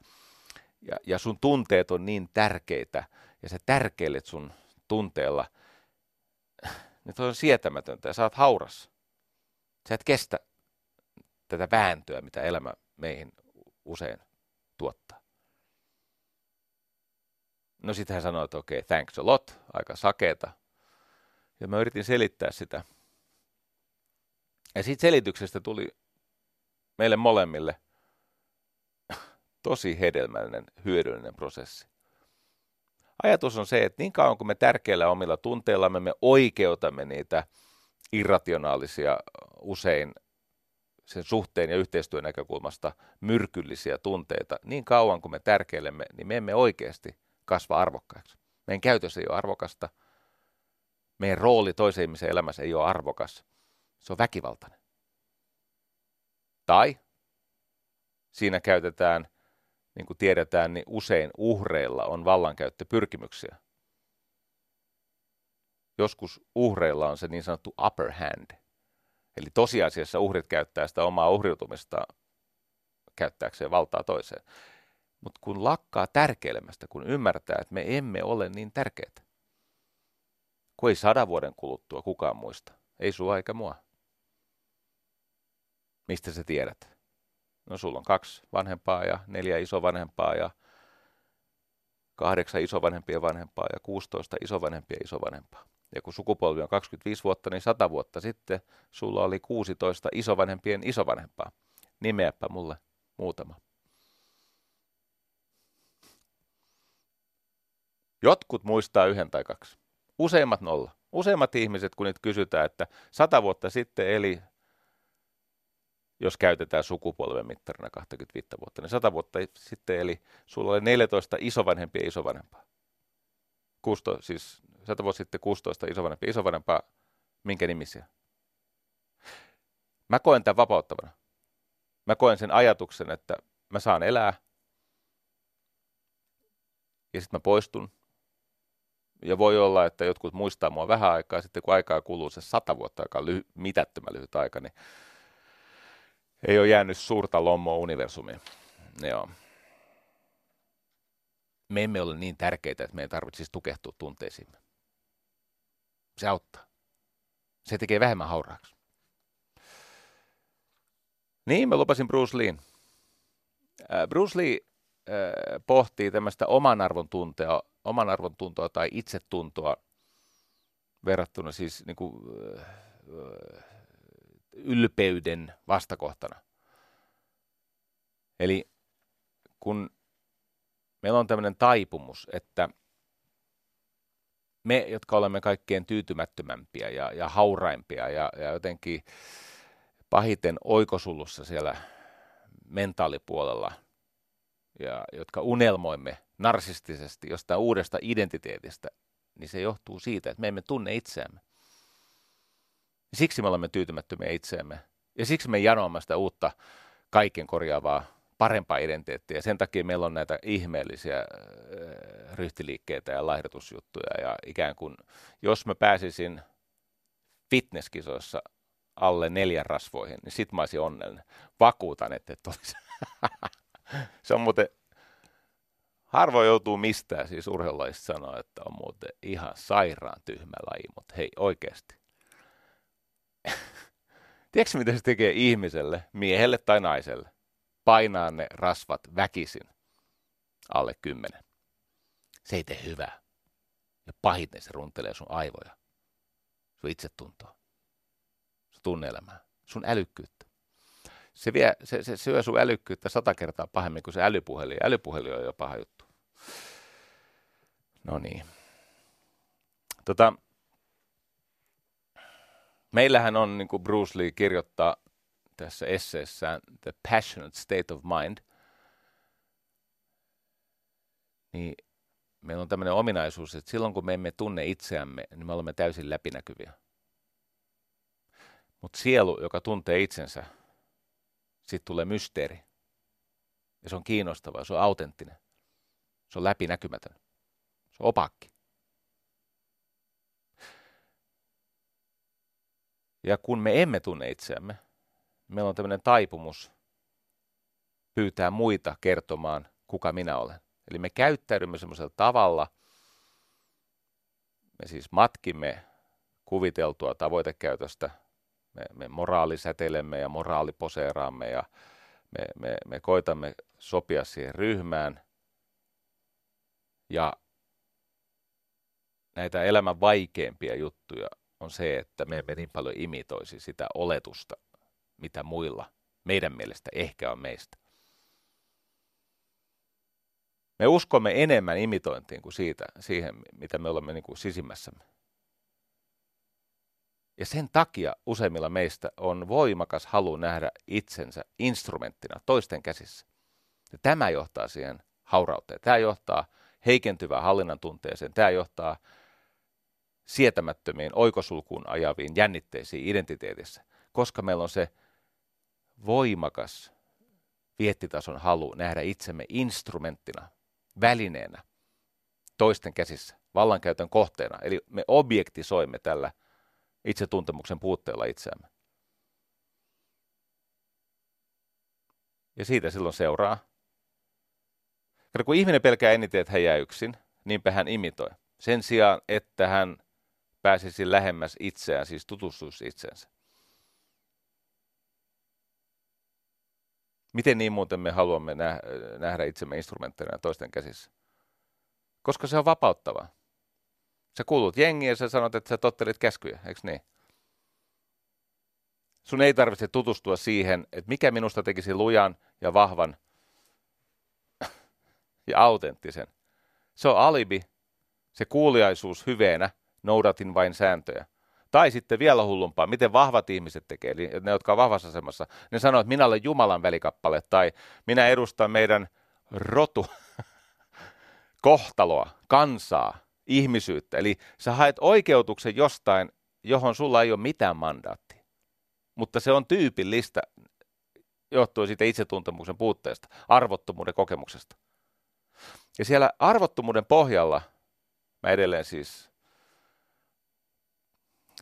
ja, ja sun tunteet on niin tärkeitä ja sä tärkeilet sun tunteella, niin se on sietämätöntä ja sä oot hauras. Sä et kestä tätä vääntöä, mitä elämä meihin usein tuottaa. No sitten hän sanoi, että okei, okay, thanks a lot, aika sakeeta. Ja mä yritin selittää sitä ja siitä selityksestä tuli meille molemmille tosi hedelmällinen, hyödyllinen prosessi. Ajatus on se, että niin kauan kuin me tärkeillä omilla tunteillamme me oikeutamme niitä irrationaalisia, usein sen suhteen ja yhteistyön näkökulmasta myrkyllisiä tunteita, niin kauan kuin me tärkeilemme, niin me emme oikeasti kasva arvokkaiksi. Meidän käytös ei ole arvokasta, meidän rooli toisen ihmisen elämässä ei ole arvokas, se on väkivaltainen. Tai siinä käytetään niin kuin tiedetään, niin usein uhreilla on vallankäyttöpyrkimyksiä. Joskus uhreilla on se niin sanottu upper hand. Eli tosiasiassa uhrit käyttää sitä omaa uhriutumista käyttääkseen valtaa toiseen. Mutta kun lakkaa tärkeilemästä, kun ymmärtää, että me emme ole niin tärkeitä, kun ei sadan vuoden kuluttua kukaan muista, ei sua eikä mua. Mistä sä tiedät? No sulla on kaksi vanhempaa ja neljä isovanhempaa ja kahdeksan isovanhempia vanhempaa ja 16 isovanhempia isovanhempaa. Ja kun sukupolvi on 25 vuotta, niin 100 vuotta sitten sulla oli 16 isovanhempien isovanhempaa. Nimeäpä mulle muutama. Jotkut muistaa yhden tai kaksi. Useimmat nolla. Useimmat ihmiset, kun niitä kysytään, että sata vuotta sitten eli, jos käytetään sukupolven mittarina 25 vuotta, niin sata vuotta sitten eli sulla oli 14 isovanhempia ja isovanhempaa. 16, siis sata vuotta sitten 16 isovanhempia isovanhempaa, minkä nimisiä? Mä koen tämän vapauttavana. Mä koen sen ajatuksen, että mä saan elää ja sitten mä poistun ja voi olla, että jotkut muistaa mua vähän aikaa, sitten kun aikaa kuluu se sata vuotta, joka on lyhy- mitättömän lyhyt aika, niin ei ole jäänyt suurta lommoa universumiin. Joo. Me emme ole niin tärkeitä, että meidän tarvitsisi tukehtua tunteisiimme. Se auttaa. Se tekee vähemmän hauraaksi. Niin, mä lupasin Bruce Lee. Bruce Lee pohtii tämmöistä oman arvon tuntea oman arvon tuntoa tai itsetuntoa verrattuna siis niin kuin, ylpeyden vastakohtana. Eli kun meillä on tämmöinen taipumus, että me, jotka olemme kaikkein tyytymättömämpiä ja, ja hauraimpia ja, ja jotenkin pahiten oikosulussa siellä mentaalipuolella, ja jotka unelmoimme narsistisesti jostain uudesta identiteetistä, niin se johtuu siitä, että me emme tunne itseämme. Siksi me olemme tyytymättömiä itseämme. Ja siksi me janoamme sitä uutta kaiken korjaavaa, parempaa identiteettiä. Sen takia meillä on näitä ihmeellisiä äh, ryhtiliikkeitä ja laihdutusjuttuja. Ja ikään kuin, jos mä pääsisin fitnesskisoissa alle neljän rasvoihin, niin sit mä olisin onnellinen. Vakuutan, että et olisi. se on muuten Harvoin joutuu mistään siis urheilulajista sanoa, että on muuten ihan sairaan tyhmä laji, mutta hei oikeasti. Tiedätkö mitä se tekee ihmiselle, miehelle tai naiselle? Painaa ne rasvat väkisin alle kymmenen. Se ei tee hyvää. Ja pahiten se runtelee sun aivoja, sun itsetuntoa, sun tunneelämää, sun älykkyyttä se, vie, se, se syö sun älykkyyttä sata kertaa pahemmin kuin se älypuhelin. Älypuhelin on jo paha juttu. No niin. Tota, meillähän on, niin kuin Bruce Lee kirjoittaa tässä esseessään, The Passionate State of Mind, niin meillä on tämmöinen ominaisuus, että silloin kun me emme tunne itseämme, niin me olemme täysin läpinäkyviä. Mutta sielu, joka tuntee itsensä, sitten tulee mysteeri. Ja se on kiinnostava, se on autenttinen. Se on läpinäkymätön. Se on opakki. Ja kun me emme tunne itseämme, meillä on tämmöinen taipumus pyytää muita kertomaan, kuka minä olen. Eli me käyttäydymme semmoisella tavalla, me siis matkimme kuviteltua tavoitekäytöstä – me, me moraalisäteilemme ja moraaliposeeraamme ja me, me, me koitamme sopia siihen ryhmään. Ja näitä elämän vaikeimpia juttuja on se, että me emme niin paljon imitoisi sitä oletusta, mitä muilla meidän mielestä ehkä on meistä. Me uskomme enemmän imitointiin kuin siitä, siihen, mitä me olemme niin kuin sisimmässämme. Ja sen takia useimmilla meistä on voimakas halu nähdä itsensä instrumenttina toisten käsissä. Ja tämä johtaa siihen haurauteen. Tämä johtaa heikentyvään hallinnan tunteeseen. Tämä johtaa sietämättömiin oikosulkuun ajaviin jännitteisiin identiteetissä, koska meillä on se voimakas viettitason halu nähdä itsemme instrumenttina, välineenä, toisten käsissä, vallankäytön kohteena. Eli me objektisoimme tällä itsetuntemuksen puutteella itseämme. Ja siitä silloin seuraa. Kato, kun ihminen pelkää eniten, että hän jää yksin, niinpä hän imitoi. Sen sijaan, että hän pääsisi lähemmäs itseään, siis tutustuisi itseensä. Miten niin muuten me haluamme nähdä itsemme instrumentteina toisten käsissä? Koska se on vapauttavaa. Sä kuulut jengiin ja sä sanot, että sä tottelit käskyjä, eikö niin? Sun ei tarvitse tutustua siihen, että mikä minusta tekisi lujan ja vahvan ja autenttisen. Se on alibi, se kuuliaisuus hyveenä, noudatin vain sääntöjä. Tai sitten vielä hullumpaa, miten vahvat ihmiset tekee, eli ne, jotka ovat vahvassa asemassa, ne sanoo, että minä olen Jumalan välikappale, tai minä edustan meidän rotu, kohtaloa, kansaa, ihmisyyttä. Eli sä haet oikeutuksen jostain, johon sulla ei ole mitään mandaattia. Mutta se on tyypillistä johtuen siitä itsetuntemuksen puutteesta, arvottomuuden kokemuksesta. Ja siellä arvottomuuden pohjalla, mä edelleen siis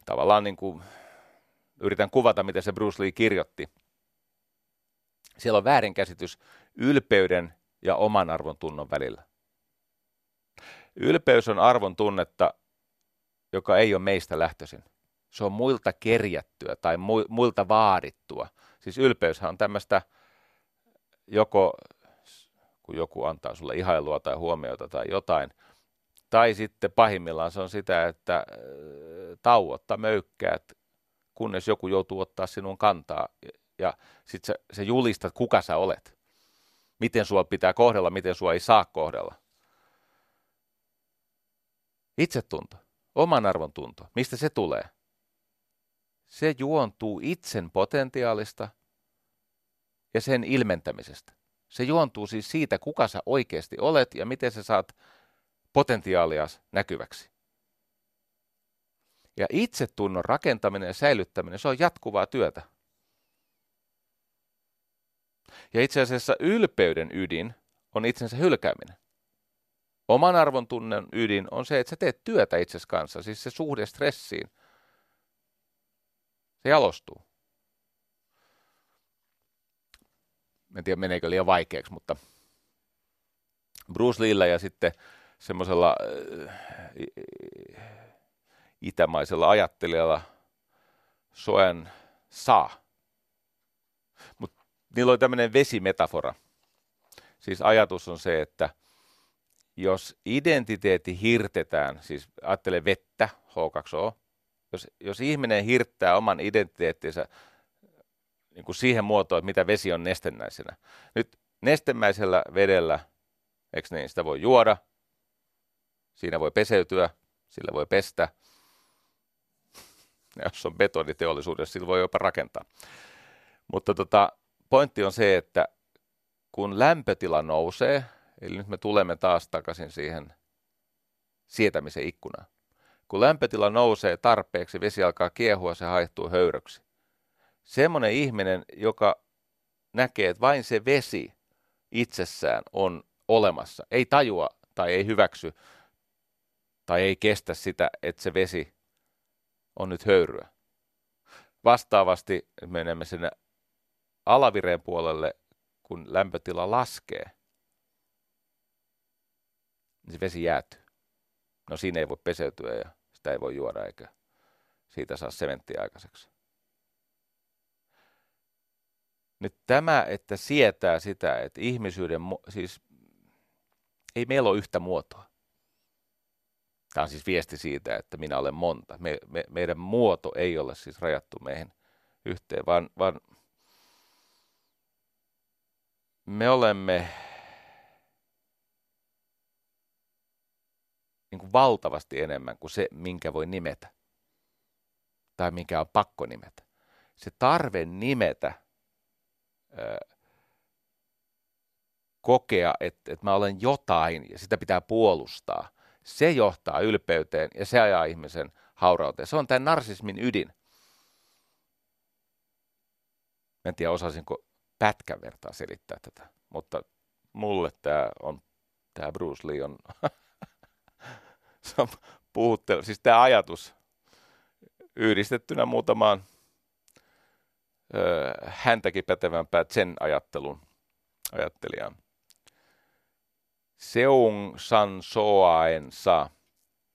tavallaan niin kuin yritän kuvata, miten se Bruce Lee kirjoitti. Siellä on väärinkäsitys ylpeyden ja oman arvon tunnon välillä. Ylpeys on arvon tunnetta, joka ei ole meistä lähtöisin. Se on muilta kerjättyä tai muilta vaadittua. Siis ylpeyshän on tämmöistä joko, kun joku antaa sulle ihailua tai huomiota tai jotain, tai sitten pahimmillaan se on sitä, että äh, tauotta möykkäät, kunnes joku joutuu ottaa sinun kantaa ja sitten sä, sä julistat, kuka sä olet. Miten sua pitää kohdella, miten sua ei saa kohdella. Itsetunto, oman arvon tunto, mistä se tulee? Se juontuu itsen potentiaalista ja sen ilmentämisestä. Se juontuu siis siitä, kuka sä oikeasti olet ja miten sä saat potentiaalias näkyväksi. Ja itsetunnon rakentaminen ja säilyttäminen, se on jatkuvaa työtä. Ja itse asiassa ylpeyden ydin on itsensä hylkääminen. Oman arvon tunnen ydin on se, että sä teet työtä itsesi kanssa, siis se suhde stressiin. Se jalostuu. En tiedä, meneekö liian vaikeaksi, mutta Bruce Leellä ja sitten semmoisella äh, itämaisella ajattelijalla Soen saa. Mutta niillä oli tämmöinen vesimetafora. Siis ajatus on se, että jos identiteetti hirtetään, siis ajattele vettä, H2O, jos, jos ihminen hirttää oman identiteettinsä niin kuin siihen muotoon, että mitä vesi on nestemäisenä. Nyt nestemäisellä vedellä, eikö niin, sitä voi juoda, siinä voi peseytyä, sillä voi pestä. Ja jos on betoniteollisuudessa, sillä voi jopa rakentaa. Mutta tota, pointti on se, että kun lämpötila nousee, eli nyt me tulemme taas takaisin siihen sietämisen ikkunaan. Kun lämpötila nousee tarpeeksi, vesi alkaa kiehua, se haihtuu höyröksi. Semmoinen ihminen, joka näkee, että vain se vesi itsessään on olemassa, ei tajua tai ei hyväksy tai ei kestä sitä, että se vesi on nyt höyryä. Vastaavasti menemme sinne alavireen puolelle, kun lämpötila laskee, niin se vesi jäätyy. No siinä ei voi peseytyä ja sitä ei voi juoda eikä siitä saa sementtiä aikaiseksi. Nyt tämä, että sietää sitä, että ihmisyyden, siis ei meillä ole yhtä muotoa. Tämä on siis viesti siitä, että minä olen monta. Me, me, meidän muoto ei ole siis rajattu meihin yhteen, vaan, vaan me olemme niin kuin valtavasti enemmän kuin se, minkä voi nimetä tai minkä on pakko nimetä. Se tarve nimetä, kokea, että, että mä olen jotain ja sitä pitää puolustaa, se johtaa ylpeyteen ja se ajaa ihmisen haurauteen. Se on tämän narsismin ydin. en tiedä, osasinko pätkän vertaa selittää tätä, mutta mulle tämä on, tämä Bruce Lee on, se on puhuttelu, siis tämä ajatus yhdistettynä muutamaan häntäkin pätevämpää sen ajattelun ajattelijaan. Seung San Soaen Sa,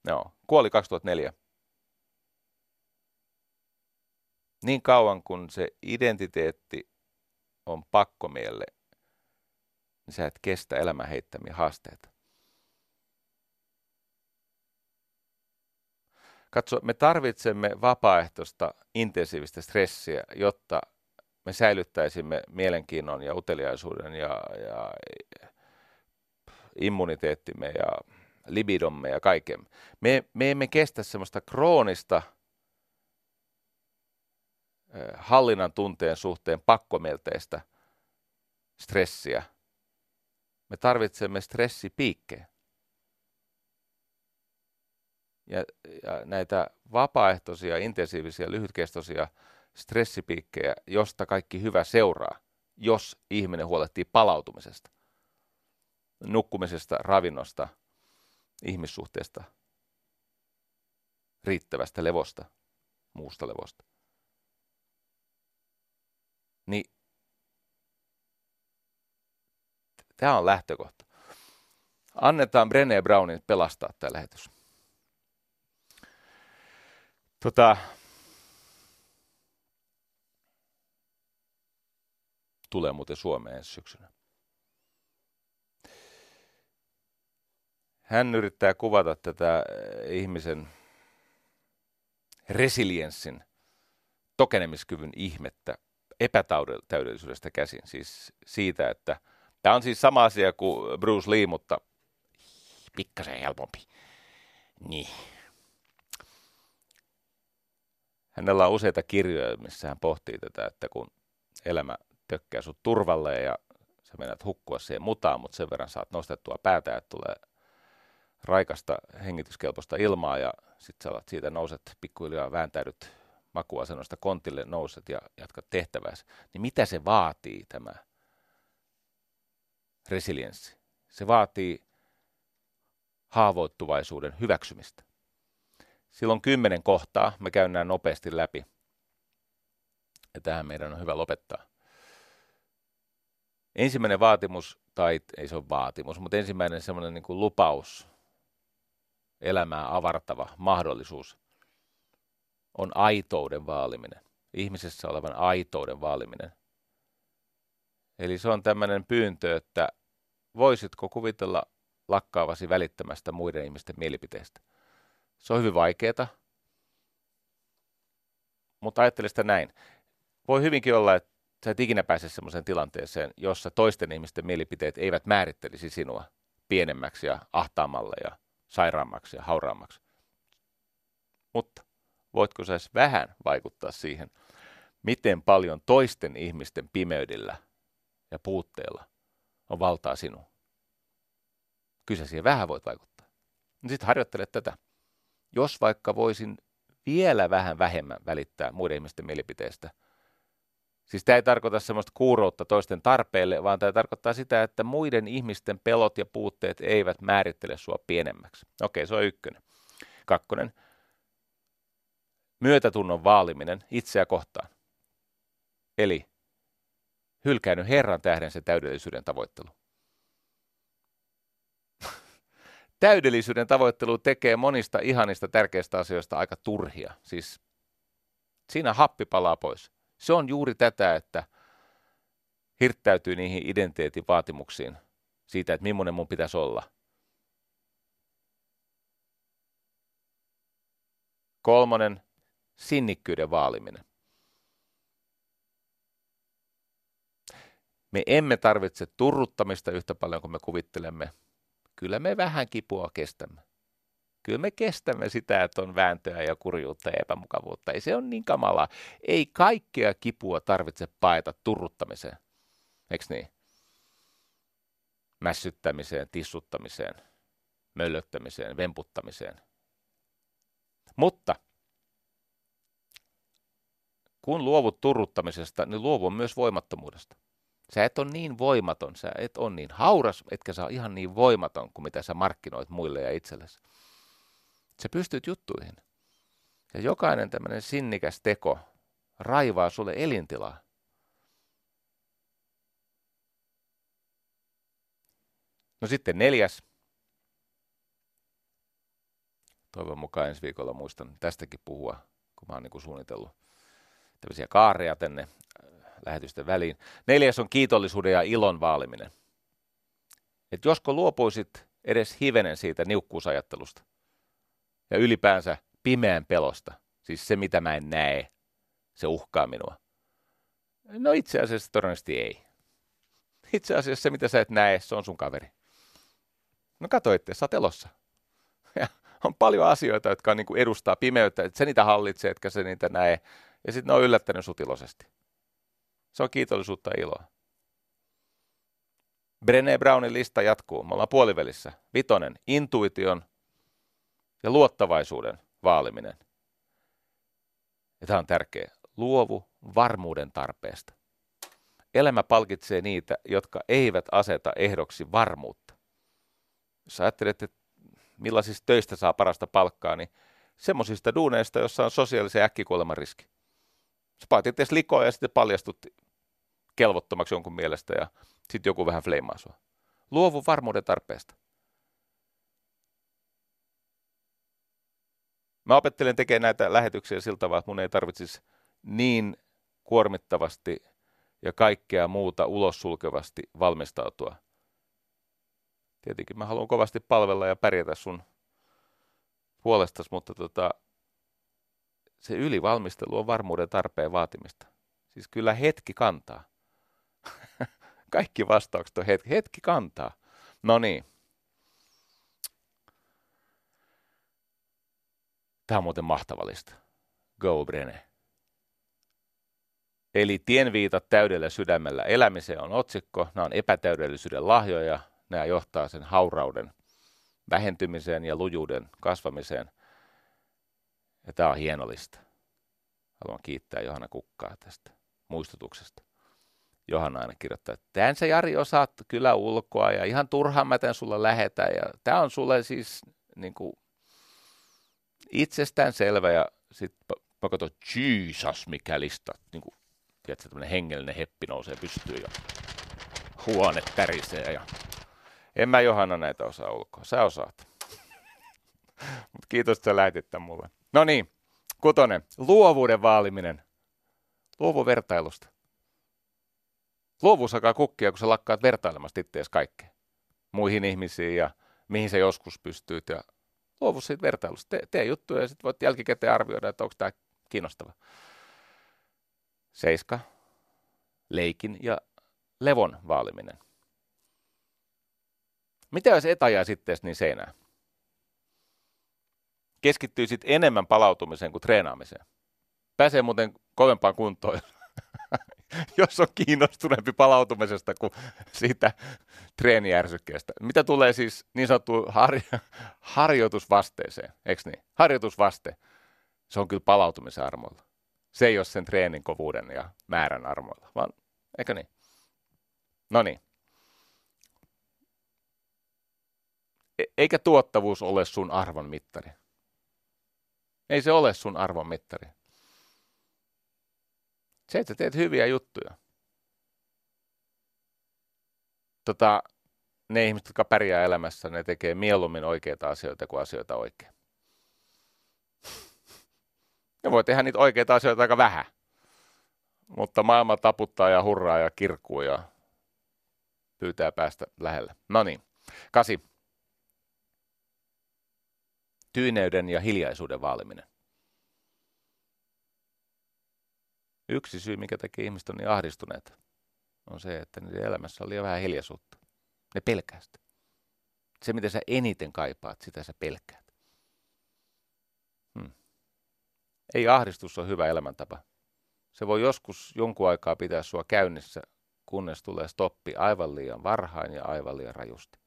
joo, kuoli 2004. Niin kauan kun se identiteetti on pakkomielle, niin sä et kestä elämän heittämiä haasteita. Katso, me tarvitsemme vapaaehtoista intensiivistä stressiä, jotta me säilyttäisimme mielenkiinnon ja uteliaisuuden ja, ja immuniteettimme ja libidomme ja kaiken. Me, me emme kestä semmoista kroonista hallinnan tunteen suhteen pakkomielteistä stressiä. Me tarvitsemme stressipiikkejä. Ja, ja näitä vapaaehtoisia, intensiivisiä, lyhytkestoisia stressipiikkejä, josta kaikki hyvä seuraa, jos ihminen huolehtii palautumisesta, nukkumisesta, ravinnosta, ihmissuhteesta, riittävästä levosta, muusta levosta. Niin tämä on lähtökohta. Annetaan Brené Brownin pelastaa tämä lähetys. Tota, tulee muuten Suomeen ensi syksynä. Hän yrittää kuvata tätä eh, ihmisen resilienssin, tokenemiskyvyn ihmettä epätäydellisyydestä käsin. Siis siitä, että tämä on siis sama asia kuin Bruce Lee, mutta pikkasen helpompi. Niin. Hänellä on useita kirjoja, missä hän pohtii tätä, että kun elämä tökkää sut turvalle ja sä menet hukkua siihen mutaan, mutta sen verran saat nostettua päätä, että tulee raikasta hengityskelpoista ilmaa ja sitten sä alat siitä nouset pikkuhiljaa vääntäydyt makuasennosta kontille, nouset ja jatkat tehtäväsi. Niin mitä se vaatii tämä resilienssi? Se vaatii haavoittuvaisuuden hyväksymistä. Silloin kymmenen kohtaa, me käyn nopeasti läpi. Ja tähän meidän on hyvä lopettaa. Ensimmäinen vaatimus, tai ei se ole vaatimus, mutta ensimmäinen semmoinen niin kuin lupaus, elämää avartava mahdollisuus, on aitouden vaaliminen. Ihmisessä olevan aitouden vaaliminen. Eli se on tämmöinen pyyntö, että voisitko kuvitella lakkaavasi välittämästä muiden ihmisten mielipiteistä. Se on hyvin vaikeaa, mutta ajattele sitä näin. Voi hyvinkin olla, että sä et ikinä pääse sellaiseen tilanteeseen, jossa toisten ihmisten mielipiteet eivät määrittelisi sinua pienemmäksi ja ahtaamalle ja sairaammaksi ja hauraammaksi. Mutta voitko sä edes vähän vaikuttaa siihen, miten paljon toisten ihmisten pimeydellä ja puutteella on valtaa sinua? Kyllä siihen vähän voit vaikuttaa. No sitten harjoittele tätä. Jos vaikka voisin vielä vähän vähemmän välittää muiden ihmisten mielipiteestä – Siis tämä ei tarkoita semmoista kuuroutta toisten tarpeille, vaan tämä tarkoittaa sitä, että muiden ihmisten pelot ja puutteet eivät määrittele sua pienemmäksi. Okei, se on ykkönen. Kakkonen. Myötätunnon vaaliminen itseä kohtaan. Eli hylkäänyt Herran tähden se täydellisyyden tavoittelu. Täydellisyyden tavoittelu tekee monista ihanista tärkeistä asioista aika turhia. Siis siinä happi palaa pois. Se on juuri tätä, että hirttäytyy niihin identiteetin vaatimuksiin siitä, että millainen mun pitäisi olla. Kolmonen, sinnikkyyden vaaliminen. Me emme tarvitse turruttamista yhtä paljon kuin me kuvittelemme. Kyllä me vähän kipua kestämme kyllä me kestämme sitä, että on vääntöä ja kurjuutta ja epämukavuutta. Ei se on niin kamalaa. Ei kaikkea kipua tarvitse paeta turruttamiseen. Eikö niin? Mässyttämiseen, tissuttamiseen, möllöttämiseen, vemputtamiseen. Mutta kun luovut turruttamisesta, niin luovu myös voimattomuudesta. Sä et ole niin voimaton, sä et ole niin hauras, etkä sä ole ihan niin voimaton kuin mitä sä markkinoit muille ja itsellesi. Sä pystyt juttuihin. Ja jokainen tämmöinen sinnikäs teko raivaa sulle elintilaa. No sitten neljäs. Toivon mukaan ensi viikolla muistan tästäkin puhua, kun mä oon niin suunnitellut tämmöisiä kaareja tänne lähetysten väliin. Neljäs on kiitollisuuden ja ilon vaaliminen. Et josko luopuisit edes hivenen siitä niukkuusajattelusta ja ylipäänsä pimeän pelosta, siis se mitä mä en näe, se uhkaa minua. No itse asiassa todennäköisesti ei. Itse asiassa se, mitä sä et näe, se on sun kaveri. No kato itse, sä oot elossa. Ja on paljon asioita, jotka on, niin kuin edustaa pimeyttä, että se niitä hallitsee, etkä se niitä näe. Ja sitten ne on yllättänyt sutilosesti. Se on kiitollisuutta ja iloa. Brené Brownin lista jatkuu. Me ollaan puolivälissä. Vitonen, intuition ja luottavaisuuden vaaliminen. Ja tämä on tärkeä. Luovu varmuuden tarpeesta. Elämä palkitsee niitä, jotka eivät aseta ehdoksi varmuutta. Jos ajattelet, että millaisista töistä saa parasta palkkaa, niin semmoisista duuneista, jossa on sosiaalisen äkkikuoleman riski. Sä paatit edes likoa ja sitten paljastut kelvottomaksi jonkun mielestä ja sitten joku vähän fleimaa sua. Luovu varmuuden tarpeesta. Mä opettelen tekemään näitä lähetyksiä siltä tavalla, että mun ei tarvitsisi niin kuormittavasti ja kaikkea muuta ulos sulkevasti valmistautua. Tietenkin mä haluan kovasti palvella ja pärjätä sun puolestas, mutta tota, se ylivalmistelu on varmuuden tarpeen vaatimista. Siis kyllä hetki kantaa. Kaikki vastaukset on hetki. Hetki kantaa. No niin. Tämä on muuten mahtava lista. Go Brene. Eli tienviitat täydellä sydämellä elämiseen on otsikko. Nämä on epätäydellisyyden lahjoja. Nämä johtaa sen haurauden vähentymiseen ja lujuuden kasvamiseen. Ja tämä on hieno lista. Haluan kiittää Johanna Kukkaa tästä muistutuksesta. Johanna aina kirjoittaa, että tämän sä Jari osaat kyllä ulkoa ja ihan turhaan mä tämän sulle lähetä. Ja tämä on sulle siis niin kuin, itsestään selvä ja sitten mä katson, Jesus, mikä lista. Niin kuin, tiedätkö, tämmöinen hengellinen heppi nousee pystyyn ja huone tärisee. Ja... En mä Johanna näitä osaa ulkoa, sä osaat. Mutta kiitos, että lähetit mulle. No niin, kutonen, luovuuden vaaliminen. Luovu vertailusta. Luovuus alkaa kukkia, kun sä lakkaat vertailemasta itseäsi kaikkeen. Muihin ihmisiin ja mihin sä joskus pystyt ja luovu siitä vertailusta. Tee, tee juttuja ja sitten voit jälkikäteen arvioida, että onko tämä kiinnostava. Seiska, leikin ja levon vaaliminen. Mitä jos etä jää sitten niin seinään? Keskittyisit enemmän palautumiseen kuin treenaamiseen. Pääsee muuten kovempaan kuntoon, jos on kiinnostuneempi palautumisesta kuin siitä treenijärsykkeestä. Mitä tulee siis niin sanottuun har- harjoitusvasteeseen, eikö niin? Harjoitusvaste, se on kyllä palautumisen armoilla. Se ei ole sen treenin kovuuden ja määrän armoilla, vaan eikö niin? No niin. E- eikä tuottavuus ole sun arvon mittari. Ei se ole sun arvon mittari. Se, että teet hyviä juttuja. Tota, ne ihmiset, jotka pärjää elämässä, ne tekee mieluummin oikeita asioita kuin asioita oikein. Ja voi tehdä niitä oikeita asioita aika vähän. Mutta maailma taputtaa ja hurraa ja kirkkuu ja pyytää päästä lähelle. No niin, kasi. Tyyneyden ja hiljaisuuden vaaliminen. Yksi syy, mikä tekee ihmiset on niin ahdistuneet, on se, että niiden elämässä on liian vähän hiljaisuutta. Ne pelkää sitä. Se, mitä sä eniten kaipaat, sitä sä pelkäät. Hmm. Ei ahdistus ole hyvä elämäntapa. Se voi joskus jonkun aikaa pitää sua käynnissä, kunnes tulee stoppi aivan liian varhain ja aivan liian rajusti.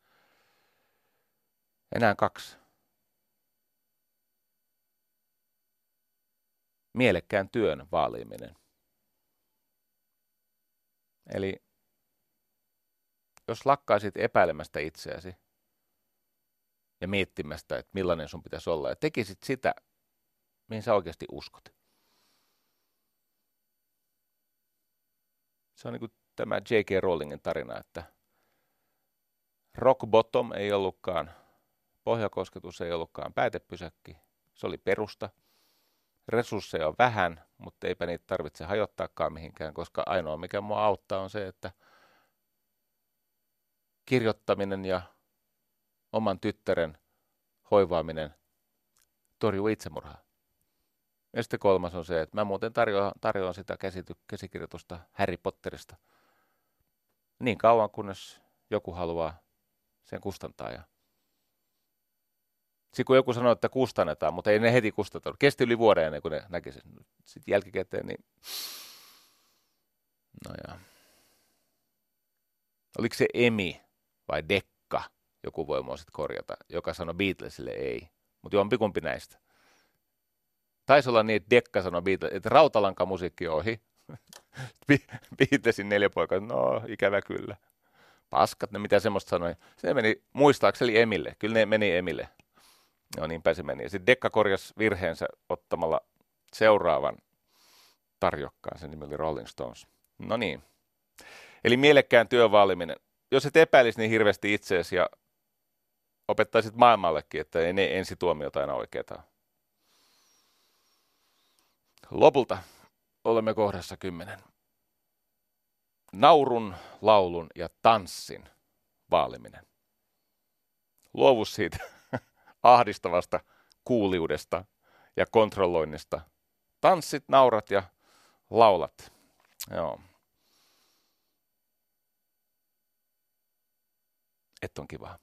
Enää kaksi. Mielekkään työn vaaliminen. Eli jos lakkaisit epäilemästä itseäsi ja miettimästä, että millainen sun pitäisi olla, ja tekisit sitä, mihin sä oikeasti uskot. Se on niin kuin tämä J.K. Rowlingin tarina, että rock bottom ei ollutkaan, pohjakosketus ei ollutkaan päätepysäkki, se oli perusta. Resursseja on vähän, mutta eipä niitä tarvitse hajottaakaan mihinkään, koska ainoa mikä mua auttaa on se, että kirjoittaminen ja oman tyttären hoivaaminen torjuu itsemurhaa. Ja sitten kolmas on se, että mä muuten tarjoan, tarjoan sitä käsity, käsikirjoitusta Harry Potterista niin kauan, kunnes joku haluaa sen kustantaa. Ja sitten kun joku sanoi, että kustannetaan, mutta ei ne heti kustata. Kesti yli vuoden ennen kuin ne näki sen. Sitten jälkikäteen, niin no ja. Oliko se Emi vai Dekka, joku voi mua sitten korjata, joka sanoi Beatlesille ei. Mutta jompikumpi näistä. Taisi olla niin, että Dekka sanoi Beatles, että rautalanka musiikki ohi. Beatlesin neljä poikaa, no ikävä kyllä. Paskat, ne mitä semmoista sanoi. Se meni muistaakseni Emille, kyllä ne meni Emille. No niinpä se meni. Ja sitten Dekka korjasi virheensä ottamalla seuraavan tarjokkaan. Sen nimi oli Rolling Stones. No niin. Eli mielekkään työn vaaliminen. Jos et epäilisi niin hirveästi itseesi ja opettaisit maailmallekin, että ei ne ensituomiota aina oikeeta. Lopulta olemme kohdassa kymmenen. Naurun, laulun ja tanssin vaaliminen. Luovu siitä ahdistavasta kuuliudesta ja kontrolloinnista. Tanssit, naurat ja laulat. Joo. Et on kiva.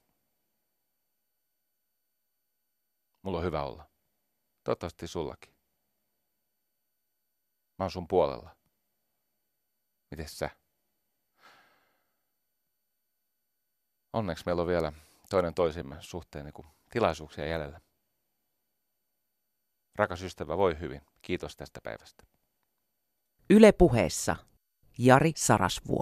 Mulla on hyvä olla. Toivottavasti sullakin. Mä oon sun puolella. Mites sä? Onneksi meillä on vielä toinen toisimme suhteen niin kuin tilaisuuksia jäljellä. Rakas ystävä, voi hyvin. Kiitos tästä päivästä. Yle puheessa Jari Sarasvuo.